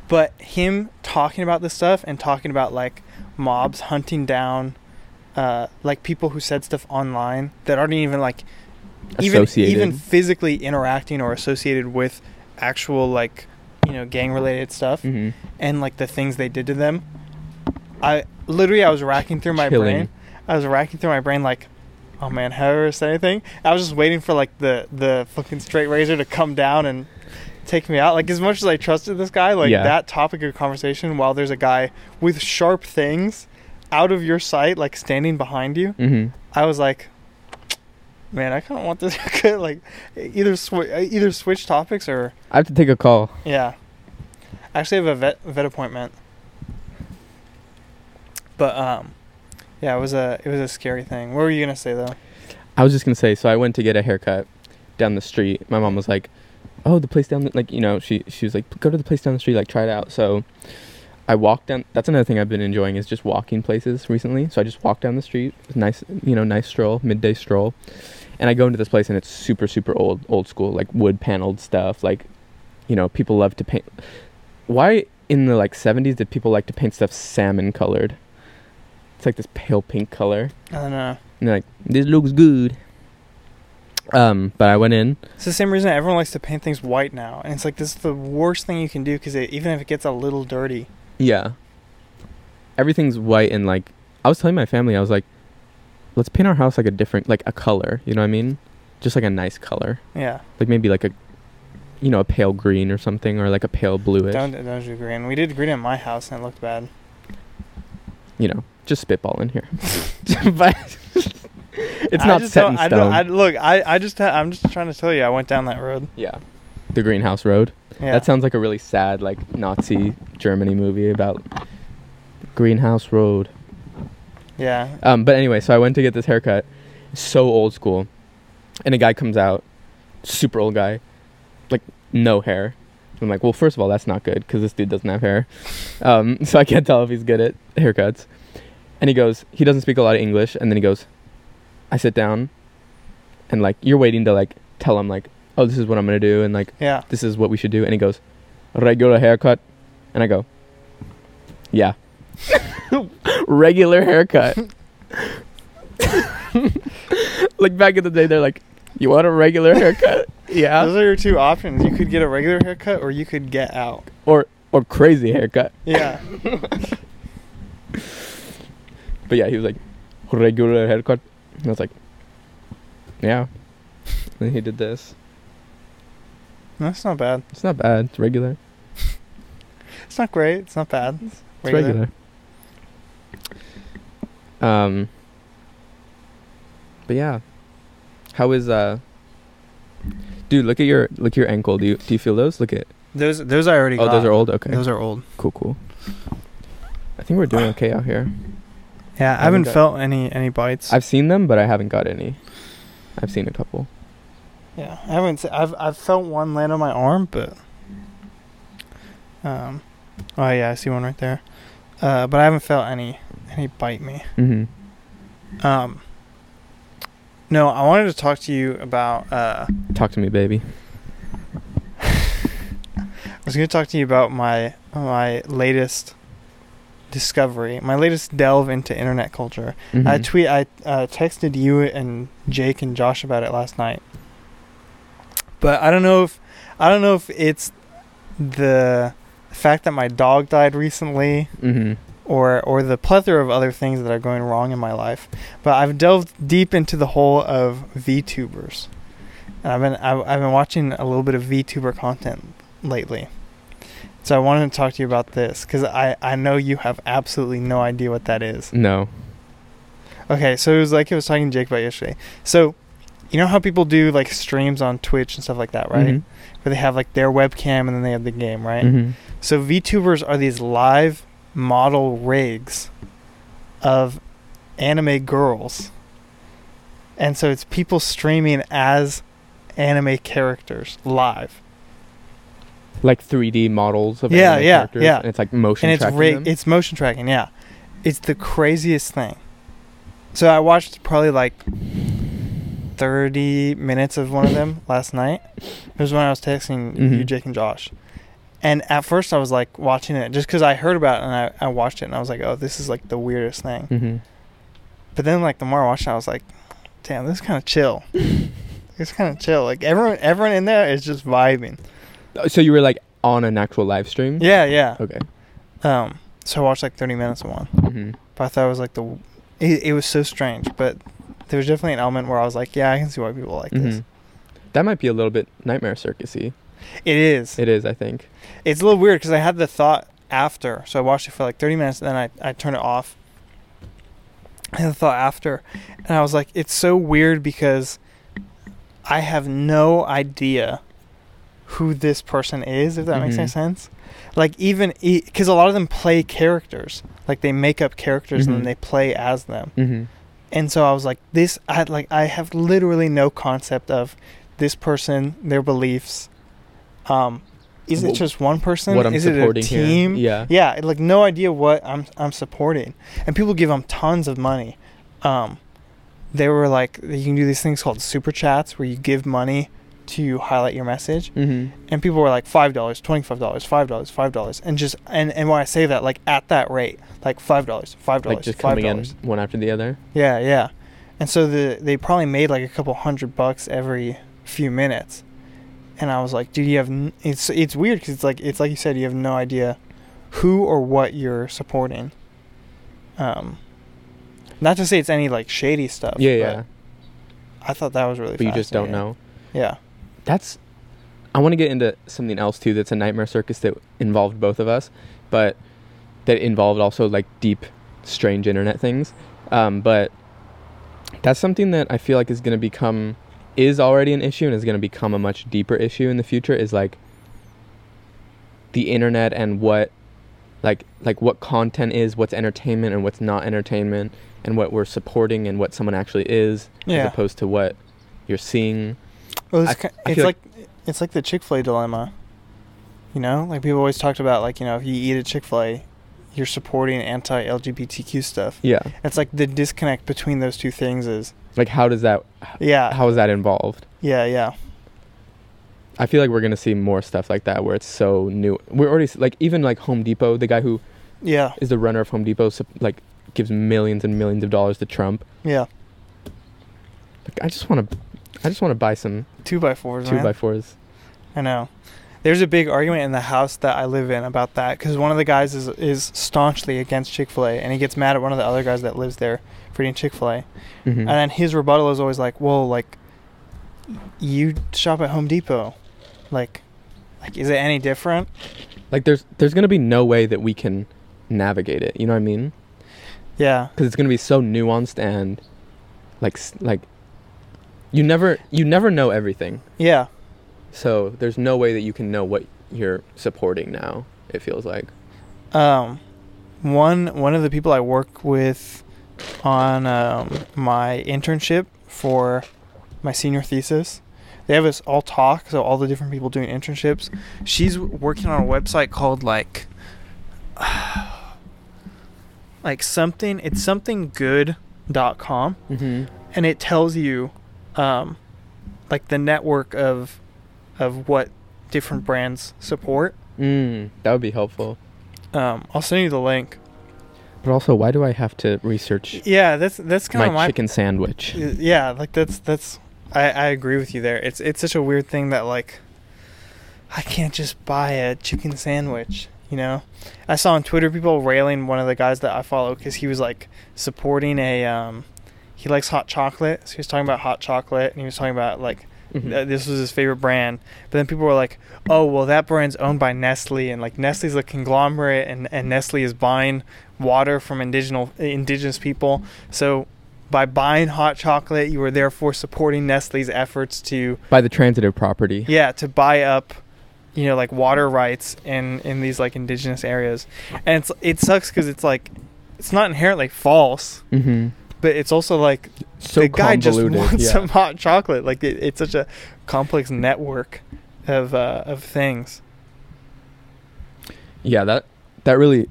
but him talking about this stuff and talking about like mobs hunting down, uh, like people who said stuff online that aren't even like even even physically interacting or associated with actual like you know gang related stuff hmm and like the things they did to them. I literally I was racking through my Chilling. brain. I was racking through my brain like, oh man, have I ever said anything? I was just waiting for like the the fucking straight razor to come down and take me out. Like as much as I trusted this guy, like Yeah. that topic of conversation while there's a guy with sharp things out of your sight, like standing behind you, hmm I was like, man, I kind of want this haircut. like either sw- either switch topics or I have to take a call yeah. I actually have a vet vet appointment. But um yeah, it was a it was a scary thing. What were you gonna say though? I was just gonna say, so I went to get a haircut down the street. My mom was like, "Oh, the place down the, like you know," she she was like, "Go to the place down the street, like try it out." So I walked down. That's another thing I've been enjoying is just walking places recently. So I just walked down the street, nice, you know, nice stroll, midday stroll, and I go into this place and it's super super old, old school, like wood paneled stuff. Like, you know, people love to paint. Why in the like 70s did people like to paint stuff salmon colored? It's like this pale pink color. I don't know. And they're like, this looks good. Um, but I went in. It's the same reason everyone likes to paint things white now, and it's like this is the worst thing you can do because even if it gets a little dirty, Yeah. Everything's white and like I was telling my family, I was like, let's paint our house like a different, like a color. You know what I mean? Just like a nice color, Yeah. like maybe like a, you know, a pale green or something, or like a pale bluish. Don't don't do green. We did green at my house and it looked bad. you know, just spitball in here. but it's I not just set don't- in I stone. don't- I, look, I I just ha- I'm just trying to tell you. I went down that road. yeah, the greenhouse road. Yeah. That sounds like a really sad, like Nazi Germany movie about greenhouse road. Yeah. Um, but anyway, so I went to get this haircut. So old school. And a guy comes out, super old guy, like no hair. I'm like, well, first of all, that's not good because this dude doesn't have hair. Um, so I can't tell if he's good at haircuts. And he goes, he doesn't speak a lot of English. And then he goes, I sit down, and like you're waiting to like tell him like, oh, this is what I'm gonna do, and like Yeah. this is what we should do. And he goes, regular haircut. And I go, yeah. regular haircut. like back in the day, they're like, you want a regular haircut? yeah. Those are your two options. You could get a regular haircut or you could get out. Or or crazy haircut. Yeah. But yeah, he was like, regular haircut. And I was like, yeah. And he did this. That's not bad. It's not bad. It's regular. It's not great. It's not bad. It's It's regular. Um. But yeah, how is uh? Dude, look at your look at your ankle. Do you do you feel those? Look at. Those those I already Oh, got. those are old. Okay, Those are old. cool, cool. I think we're doing okay out here. Yeah, I haven't haven't felt any any bites. I've seen them, but I haven't got any. I've seen a couple. yeah, I haven't. se- I've I've felt one land on my arm, but um, oh yeah, I see one right there. Uh, but I haven't felt any any bite me. Mm-hmm. Um, no, I wanted to talk to you about. Uh, Talk to me, baby. I was going to talk to you about my my latest discovery, my latest delve into internet culture. I Mhm. tweet, I uh, texted you and Jake and Josh about it last night. But I don't know if I don't know if it's the fact that my dog died recently Mhm. or or the plethora of other things that are going wrong in my life. But I've delved deep into the whole of VTubers. And I've been I've, I've been watching a little bit of VTuber content lately. So I wanted to talk to you about this cuz I I know you have absolutely no idea what that is. No. Okay, so it was like I was talking to Jake about yesterday. So, you know how people do like streams on Twitch and stuff like that, right? Mhm. Where they have like their webcam and then they have the game, right? Mhm. So VTubers are these live model rigs of anime girls. And so it's people streaming as anime characters live. Like 3D models of Yeah, anime yeah, characters, yeah. And it's like motion and it's tracking rig- them. it's motion tracking, yeah. It's the craziest thing. So I watched probably like 30 minutes of one of them last night. It was when I was texting you, Mhm. Jake, and Josh. And at first I was like watching it just because I heard about it and I, I watched it and I was like, oh, this is like the weirdest thing. Mhm. But then like the more I watched it, I was like, damn, this is kind of chill. it's kind of chill. Like everyone, everyone in there is just vibing. Uh, So you were like on an actual live stream? Yeah, yeah. Okay. Um, so I watched like 30 minutes of one. Mhm. But I thought it was like the. It, it was so strange, but there was definitely an element where I was like, yeah, I can see why people like this. Mhm. That might be a little bit nightmare circusy. It is. It is, I think. It's a little weird because I had the thought after, so I watched it for like 30 minutes, and then I I turned it off. I had the thought after, and I was like, it's so weird because I have no idea who this person is. If that makes any Mhm. sense. Like even because a lot of them play characters, like they make up characters and Mhm. then they play as them. Mm-hmm. And so I was like, this. I like I have literally no concept of this person, their beliefs. Um, is it just one person? What I'm is it a supporting team? here. Yeah. Yeah, like no idea what I'm I'm supporting, and people give them tons of money. Um, they were like, you can do these things called super chats where you give money to highlight your message, Mm-hmm. and people were like five dollars, twenty five dollars, five dollars, five dollars, and just and and when I say that, like at that rate, like five dollars, five dollars, Like just five coming in one after the other. Yeah, yeah. And so the they probably made like a couple hundred bucks every few minutes. And I was like, dude, you have n- it's it's weird cuz it's like it's like you said you have no idea who or what you're supporting. Um Not to say it's any like shady stuff. yeah, but yeah. I thought that was really. But you just don't know. Yeah. That's. I want to get into something else too. That's a nightmare circus that involved both of us, but that involved also like deep, strange internet things. Um, but that's something that I feel like is going to become, is already an issue and is going to become a much deeper issue in the future. Is like the internet and what, like like what content is, what's entertainment and what's not entertainment, and what we're supporting and what someone actually is, Yeah. as opposed to what you're seeing. Well, it's, I- I it's feel like, it's like the Chick Fil A dilemma. You know, like people always talked about, like you know, if you eat a Chick Fil A, you're supporting anti-LGBTQ stuff. Yeah. It's like the disconnect between those two things is, Like how does that yeah, how is that involved? yeah, yeah, I feel like we're gonna see more stuff like that where it's so new. We're already like even like Home Depot, the guy who yeah, is the runner of Home Depot, sup- like gives millions and millions of dollars to Trump. yeah. Like I just want to, I just want to buy some Two by fours, two man. by fours. I know. There's a big argument in the house that I live in about that because one of the guys is is staunchly against Chick Fil A, and he gets mad at one of the other guys that lives there for eating Chick Fil A, Mhm. and then his rebuttal is always like, "Well, like, you shop at Home Depot, like, like is it any different?" Like there's there's gonna be no way that we can navigate it. You know what I mean? Yeah, Because it's gonna be so nuanced and like like you never you never know everything. yeah, So there's no way that you can know what you're supporting now. It feels like. um, one one of the people I work with on um, my internship for my senior thesis, they have us all talk. So all the different people doing internships. She's working on a website called like, like something. It's something good dot com Mm-hmm. and it tells you um, like the network of of what different brands support Mm, that would be helpful. um, i'll send you the link But also, why do I have to research yeah that's that's kind my of my, chicken sandwich? yeah like that's that's I, I agree with you there it's it's such a weird thing that like i can't just buy a chicken sandwich you know i saw on twitter people railing one of the guys that i follow because he was like supporting a um he likes hot chocolate so he was talking about hot chocolate and he was talking about like Mhm. uh, this was his favorite brand. But then people were like, "Oh, well, that brand's owned by Nestle, and like Nestle's a conglomerate, and and Nestle is buying water from indigenous indigenous people. So by buying hot chocolate, you are therefore supporting Nestle's efforts to By the transitive property. yeah to buy up." You know, like water rights in in these like indigenous areas, and it's it sucks because it's like it's not inherently false, Mm-hmm. But it's also like So the guy just wants yeah. some hot chocolate. Like it, it's such a complex network of uh, of things. yeah, that that really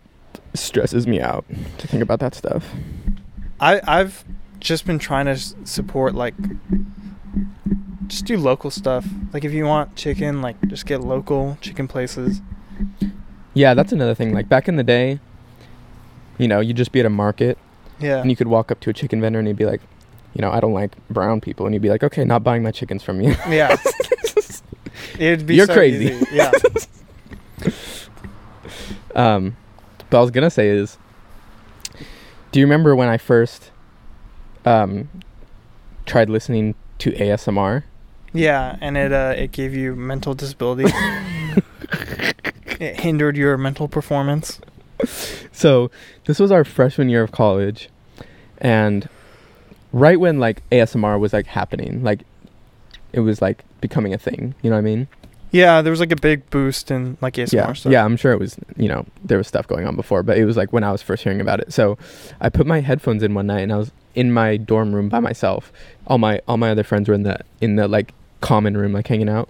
stresses me out to think about that stuff. I I've just been trying to support like just do local stuff. Like if you want chicken, like just get local chicken places. Yeah, that's another thing. Like back in the day, you know, you'd just be at a market Yeah. and you could walk up to a chicken vendor and he'd be like, you know, I don't like brown people, and you'd be like, okay, not buying my chickens from you. yeah. It'd be You're so crazy. easy. Yeah. Um, but I was gonna say is, do you remember when I first um tried listening to ASMR? Yeah, and it uh it gave you mental disability. it hindered your mental performance. So this was our freshman year of college, and right when like ASMR was like happening, like it was like becoming a thing. You know what I mean? Yeah, there was like a big boost in like ASMR yeah, stuff. yeah. I'm sure it was. You know, there was stuff going on before, but it was like when I was first hearing about it. So I put my headphones in one night, and I was in my dorm room by myself. All my all my other friends were in the in the like common room, like hanging out.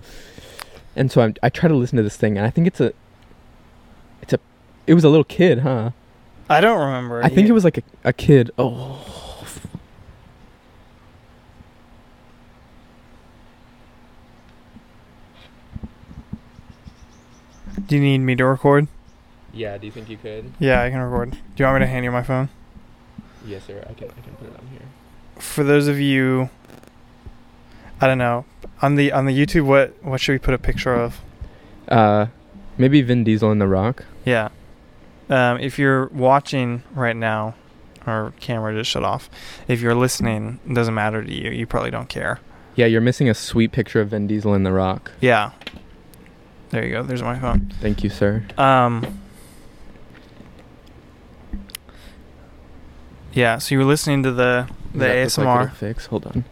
And so I'm, I try to listen to this thing, and I think it's a it's a it was a little kid, huh? I don't remember. I think it was like a, a kid. Oh. Do you need me to record? Yeah, do you think you could? Yeah, I can record. Do you want me to hand you my phone? Yes, sir. I can I can put it on here. For those of you, I don't know, on the on the YouTube, what what should we put a picture of? Uh maybe Vin Diesel in The Rock. Yeah. Um, if you're watching right now, our camera just shut off. If you're listening, it doesn't matter to you. You probably don't care. Yeah, you're missing a sweet picture of Vin Diesel in The Rock. Yeah. There you go. There's my phone. Thank you, sir. Um. Yeah. So you were listening to the the That looked like ASMR. fix. Hold on.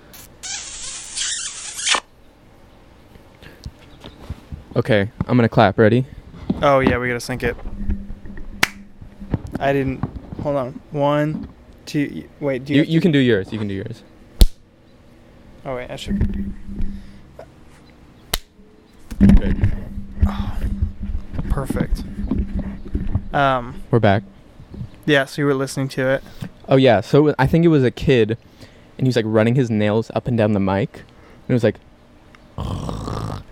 Okay, I'm gonna clap. Ready? Oh yeah, we gotta sync it. I didn't. Hold on. One, two. Wait. Do you? You you can do yours. You can do yours. oh wait, I should. Good. Perfect. Um. We're back. Yeah. So you were listening to it. Oh yeah, so I think it was a kid, and he was like running his nails up and down the mic, and it was like,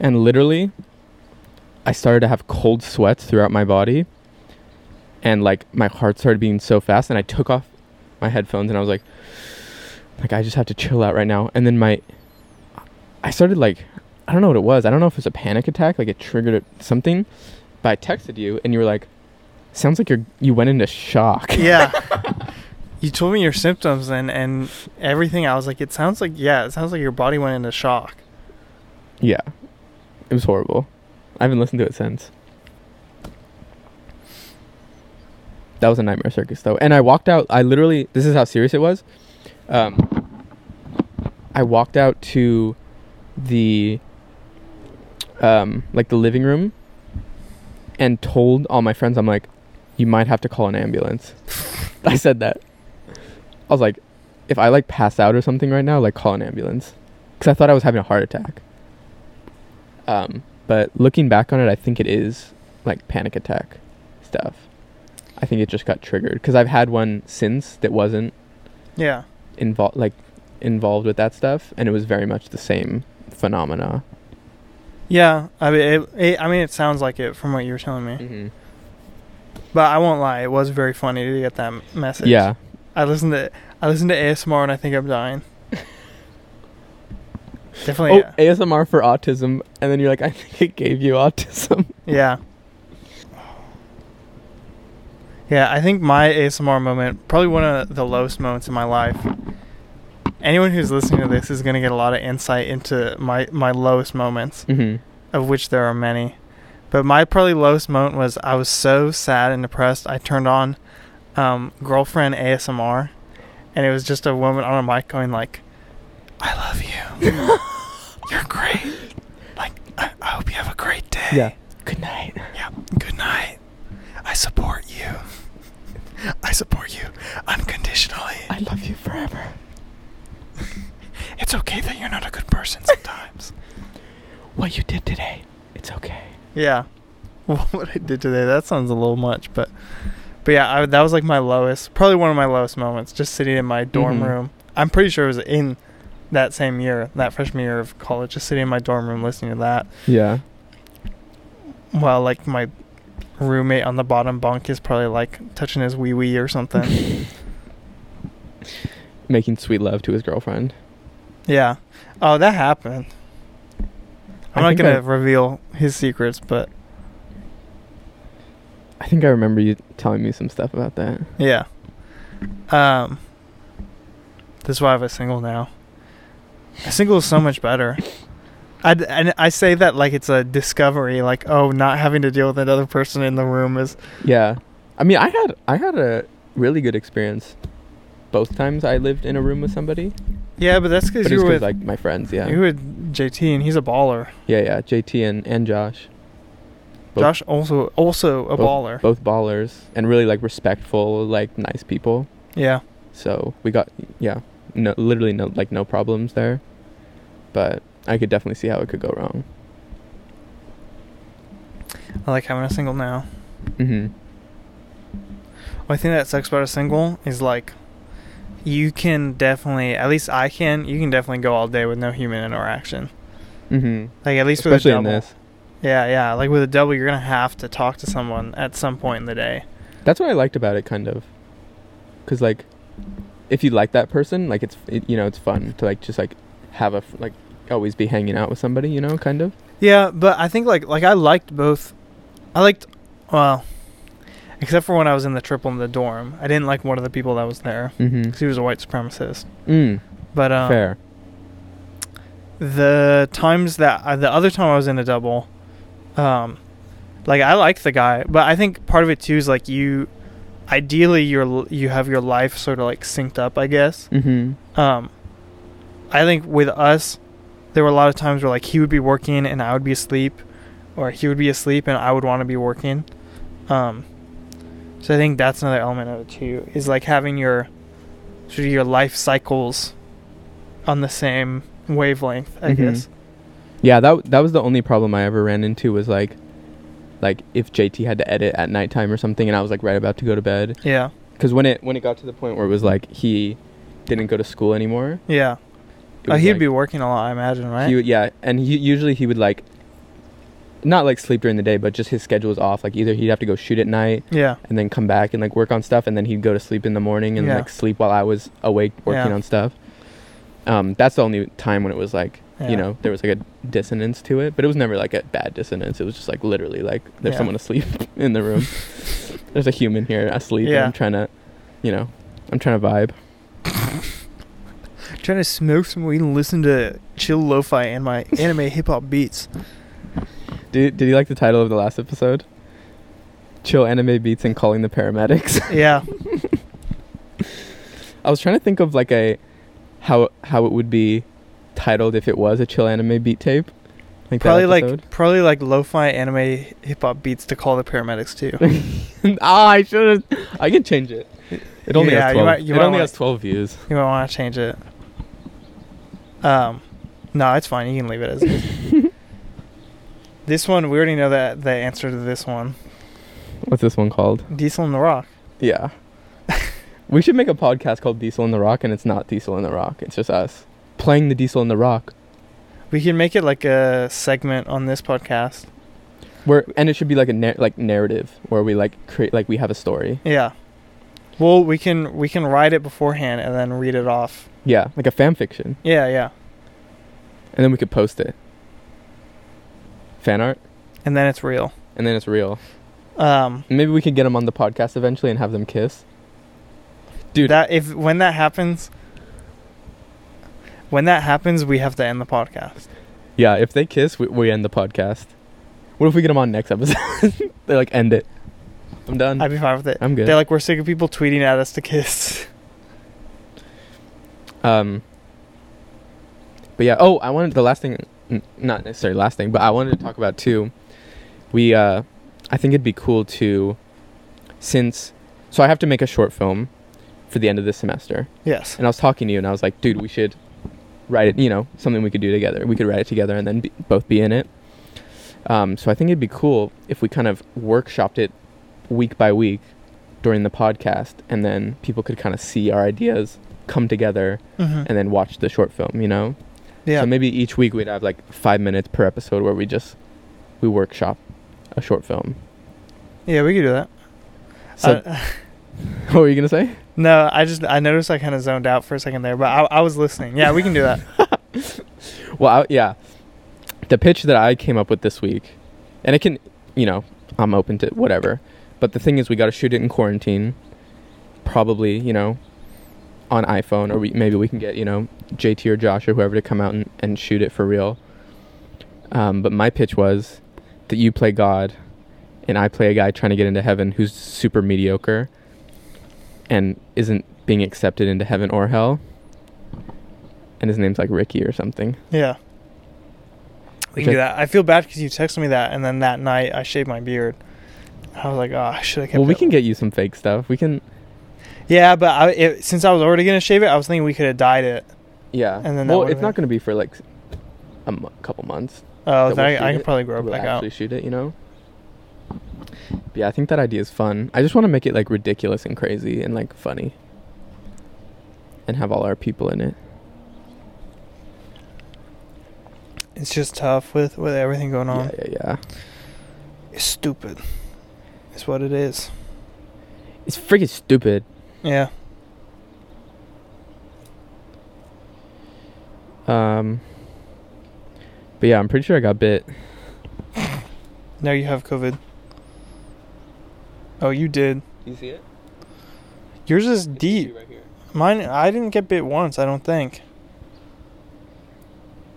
and literally, I started to have cold sweats throughout my body, and like my heart started beating so fast, and I took off my headphones, and I was like, like I just have to chill out right now, and then my, I started like, I don't know what it was, I don't know if it was a panic attack, like it triggered something, but I texted you, and you were like, sounds like you're you went into shock. Yeah. you told me your symptoms and and everything. I was like, it sounds like yeah, it sounds like your body went into shock. Yeah. It was horrible. I haven't listened to it since. That was a nightmare circus though. And I walked out I literally this is how serious it was. Um I walked out to the um like the living room and told all my friends I'm like you might have to call an ambulance. I said that. I was like if I like pass out or something right now like call an ambulance cuz I thought I was having a heart attack. Um, but looking back on it, I think it is like panic attack stuff. I think it just got triggered because I've had one since that wasn't Yeah. involved, like involved with that stuff, and it was very much the same phenomena. Yeah. I mean, it, it, I mean, it sounds like it from what you were telling me. Mm-hmm. But I won't lie, it was very funny to get that message. Yeah, I listened to I listened to ASMR and I think I'm dying. Definitely. Oh, ASMR for autism, and then you're like, I think it gave you autism. Yeah. Yeah, I think my ASMR moment, probably one of the lowest moments in my life. Anyone who's listening to this is going to get a lot of insight into my, my lowest moments, mm-hmm. of which there are many. But my probably lowest moment was I was so sad and depressed. I turned on um, girlfriend ASMR, and it was just a woman on a mic going like, "I love you. You're great. Like, I, I hope you have a great day. Yeah. Good night. Yeah. Good night. I support you. I support you unconditionally. I love you forever. It's okay that you're not a good person sometimes. What you did today, it's okay. yeah. What I did today, that sounds a little much, but but yeah, I, that was like my lowest, probably one of my lowest moments, just sitting in my dorm Mhm. room. I'm pretty sure it was in that same year, that freshman year of college, just sitting in my dorm room listening to that Yeah. while like my roommate on the bottom bunk is probably like touching his wee wee or something. Making sweet love to his girlfriend. Yeah. Oh, that happened. I'm I not gonna I- reveal his secrets, but I think I remember you telling me some stuff about that. yeah. Um. This is why I'm a single now. A single is so much better. I and I say that like it's a discovery, like oh, not having to deal with another person in the room is Yeah. I mean, I had I had a really good experience both times I lived in a room with somebody. yeah, but that's because you were with like my friends, yeah. you were with JT and he's a baller. Yeah, yeah. JT and, and Josh. Both- Josh also also a both- baller. Both ballers and really like respectful, like nice people. Yeah. So we got yeah, no literally no like no problems there. But I could definitely see how it could go wrong. I like having a single now. Mhm. One thing that sucks about a single is like you can definitely at least I can you can definitely go all day with no human interaction. Mhm. Like at least Especially with a in double. this. Yeah, yeah. Like with a double you're gonna have to talk to someone at some point in the day. That's what I liked about it kind of. Cuz like if you like that person, like it's it, you know, it's fun to like just like have a like always be hanging out with somebody, you know, kind of. Yeah, but I think like like I liked both I liked well Except for when I was in the triple in the dorm, I didn't like one of the people that was there Mm-hmm. because he was a white supremacist. Mm, But um, fair. the times that uh, the other time I was in a double, um, like I like the guy, but I think part of it too is like you, ideally you're you have your life sort of like synced up, I guess. Mm-hmm. Um, I think with us, there were a lot of times where like he would be working and I would be asleep, or he would be asleep and I would want to be working. Um, so I think that's another element of it too. Is like having your sort of your life cycles on the same wavelength. I Mhm. guess. Yeah, that that was the only problem I ever ran into was like, like if JT had to edit at nighttime or something, and I was like right about to go to bed. Yeah. Because when it when it got to the point where it was like he didn't go to school anymore, Yeah. Uh, he'd like- be working a lot, I imagine, right? He would, yeah, and he usually he would like, not like sleep during the day, but just his schedule was off. Like either he'd have to go shoot at night yeah. and then come back and like work on stuff, and then he'd go to sleep in the morning and Yeah. like sleep while I was awake working Yeah. on stuff. Um, that's the only time when it was like, Yeah. you know, there was like a dissonance to it, but it was never like a bad dissonance. It was just like literally like there's someone asleep in the room. there's a human here asleep. And Yeah. I'm trying to, you know, I'm trying to vibe. Trying to smoke some weed and listen to chill lo-fi and my anime hip hop beats. Did Did you like the title of the last episode? Chill anime beats and calling the paramedics. Yeah. I was trying to think of like a how how it would be titled if it was a chill anime beat tape. Like probably like probably like lo-fi anime hip hop beats to call the paramedics too. ah, I should. I can change it. It only Yeah, has you twelve. might- you it might only wanna- has twelve views. you might want to change it. Um, no, it's fine. You can leave it as is. this one we already know that the answer to this one. What's this one called? Diesel in the Rock. Yeah. we should make a podcast called Diesel in the Rock, and it's not Diesel in the Rock. It's just us playing the Diesel in the Rock. We can make it like a segment on this podcast. Where and it should be like a nar- like narrative where we like create like we have a story. Yeah. Well, we can we can write it beforehand and then read it off. Yeah, like a fan fiction, Yeah, yeah. and then we could post it. Fan art, And then it's real. and then it's real. Um, Maybe we could get them on the podcast eventually and have them kiss. Dude. that if when that happens, when that happens, we have to end the podcast. Yeah, if they kiss, we, we end the podcast. What if we get them on next episode? they like end it. I'm done. I'd be fine with it. I'm good. They're like, we're sick of people tweeting at us to kiss. Um. But yeah. Oh, I wanted the last thing, n- not necessarily last thing, but I wanted to talk about too. We, uh, I think it'd be cool to, since, so I have to make a short film, for the end of this semester, Yes. and I was talking to you, and I was like, dude, we should write it. You know, something we could do together. We could write it together, and then be, both be in it. Um, so I think it'd be cool if we kind of workshopped it week by week during the podcast, and then people could kind of see our ideas come together hmm and then watch the short film, you know? Yeah. So maybe each week we'd have like five minutes per episode where we just we workshop a short film. yeah, we could do that. So Uh, what were you gonna say? no, I just I noticed I kind of zoned out for a second there, but I, I was listening. Yeah, we can do that. Well, I, yeah, the pitch that I came up with this week, and it can, you know, I'm open to whatever. But the thing is, we got to shoot it in quarantine, probably, you know, on iPhone, or we, maybe we can get you know JT or Josh or whoever to come out and, and shoot it for real. Um, but my pitch was that you play God, and I play a guy trying to get into heaven who's super mediocre, and isn't being accepted into heaven or hell. And his name's like Ricky or something. Yeah. We can I- do that. I feel bad because you texted me that, and then that night I shaved my beard. I was like, oh, I should have kept Well, we can get you some fake stuff. We can, Yeah, but I, it, since I was already gonna shave it, I was thinking we could have dyed it. yeah. And then well, it's not going to be for like a couple months. Oh, we'll I, I can probably grow it We'll back out. actually shoot it, you know. But yeah, I think that idea is fun. I just want to make it like ridiculous and crazy and like funny, and have all our people in it. It's just tough with with everything going on. Yeah, yeah, yeah. It's stupid. It's what it is. It's freaking stupid. Yeah. Um. But yeah, I'm pretty sure I got bit. Now you have COVID. Oh, you did. You see it? Yours is deep. Right. Mine, I didn't get bit once. I don't think.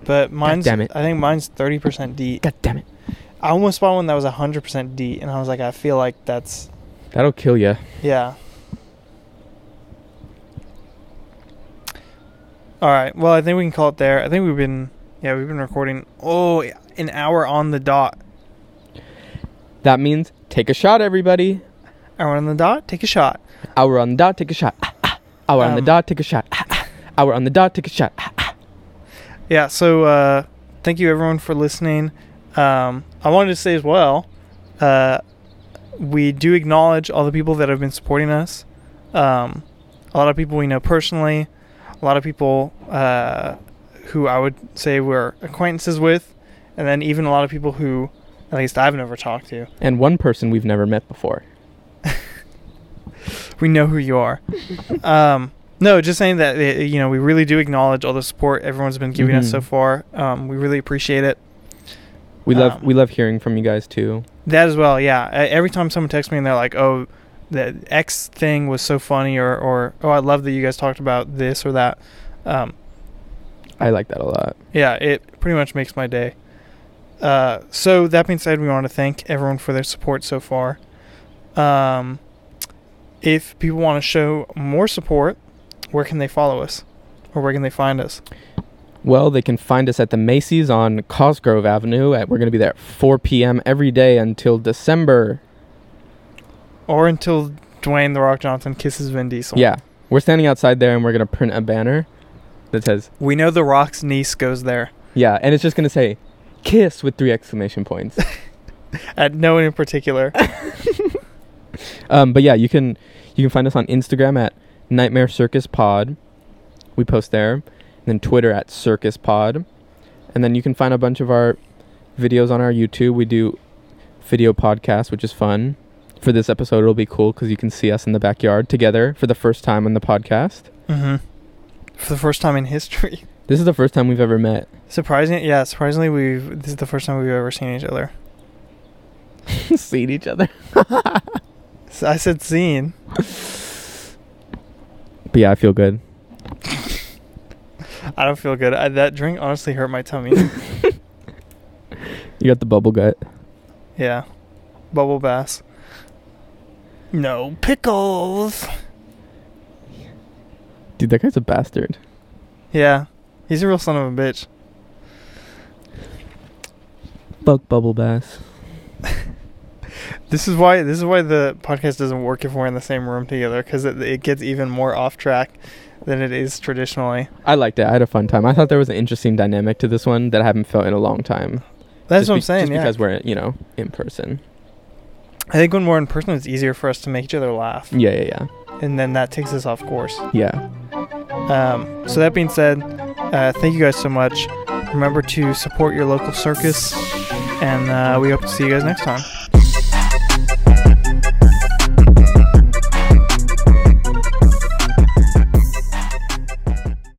But mine's. God damn it. I think mine's thirty percent deep. God damn it. I almost bought one that was hundred percent deep, and I was like, I feel like that's That'll kill you. yeah. All right. Well, I think we can call it there. I think we've been yeah we've been recording oh an hour on the dot. That means take a shot, everybody. Hour on the dot. Take a shot. Hour on the dot, take a shot. Ah, ah. Hour on the Um, dot, take a shot. Ah. Hour on the dot, take a shot. Ah, ah. Yeah, so uh, thank you everyone for listening. Um, I wanted to say as well, uh, we do acknowledge all the people that have been supporting us. Um, a lot of people we know personally, a lot of people uh, who I would say we're acquaintances with, and then even a lot of people who, at least I've never talked to. And one person we've never met before. We know who you are. um, no, just saying that uh, you know we really do acknowledge all the support everyone's been giving us Mhm. so far. Um, we really appreciate it. We love Um, we love hearing from you guys too. That as well, yeah. Every time someone texts me and they're like, "Oh, the X thing was so funny," or, or "Oh, I love that you guys talked about this or that," um, I like that a lot. yeah, it pretty much makes my day. Uh, so that being said, we want to thank everyone for their support so far. Um, if people want to show more support, where can they follow us, or where can they find us? Well, they can find us at the Macy's on Cosgrove Avenue. At, we're going to be there at 4 p.m. every day until December. Or until Dwayne the Rock Johnson kisses Vin Diesel. Yeah, we're standing outside there and we're going to print a banner that says, we know the Rock's niece goes there. yeah, and it's just going to say, kiss with three exclamation points. At no one in particular. um, but yeah, you can you can find us on Instagram at Nightmare Circus Pod. We post there. And then Twitter at Circus Pod. And then you can find a bunch of our videos on our YouTube. We do video podcasts, which is fun. For this episode, it'll be cool because you can see us in the backyard together for the first time on the podcast. Mm-hmm. For the first time in history. This is the first time we've ever met. Surprising, yeah. Surprisingly, we've this is the first time we've ever seen each other. seen each other. So I said seen. But yeah, I feel good. I don't feel good. I, that drink honestly hurt my tummy. You got the bubble gut. yeah, bubble bass. No pickles. Dude, that guy's a bastard. Yeah, he's a real son of a bitch. Fuck bubble bass. This is why this is why the podcast doesn't work if we're in the same room together because it, it gets even more off track than it is traditionally. I liked it. I had a fun time. I thought there was an interesting dynamic to this one that I haven't felt in a long time. That's Just what I'm be- saying. Just yeah, because we're you know in person. I think when we're in person, it's easier for us to make each other laugh, Yeah, yeah, yeah, and then that takes us off course. yeah. Um, so that being said, uh, thank you guys so much. Remember to support your local circus, and uh, we hope to see you guys next time.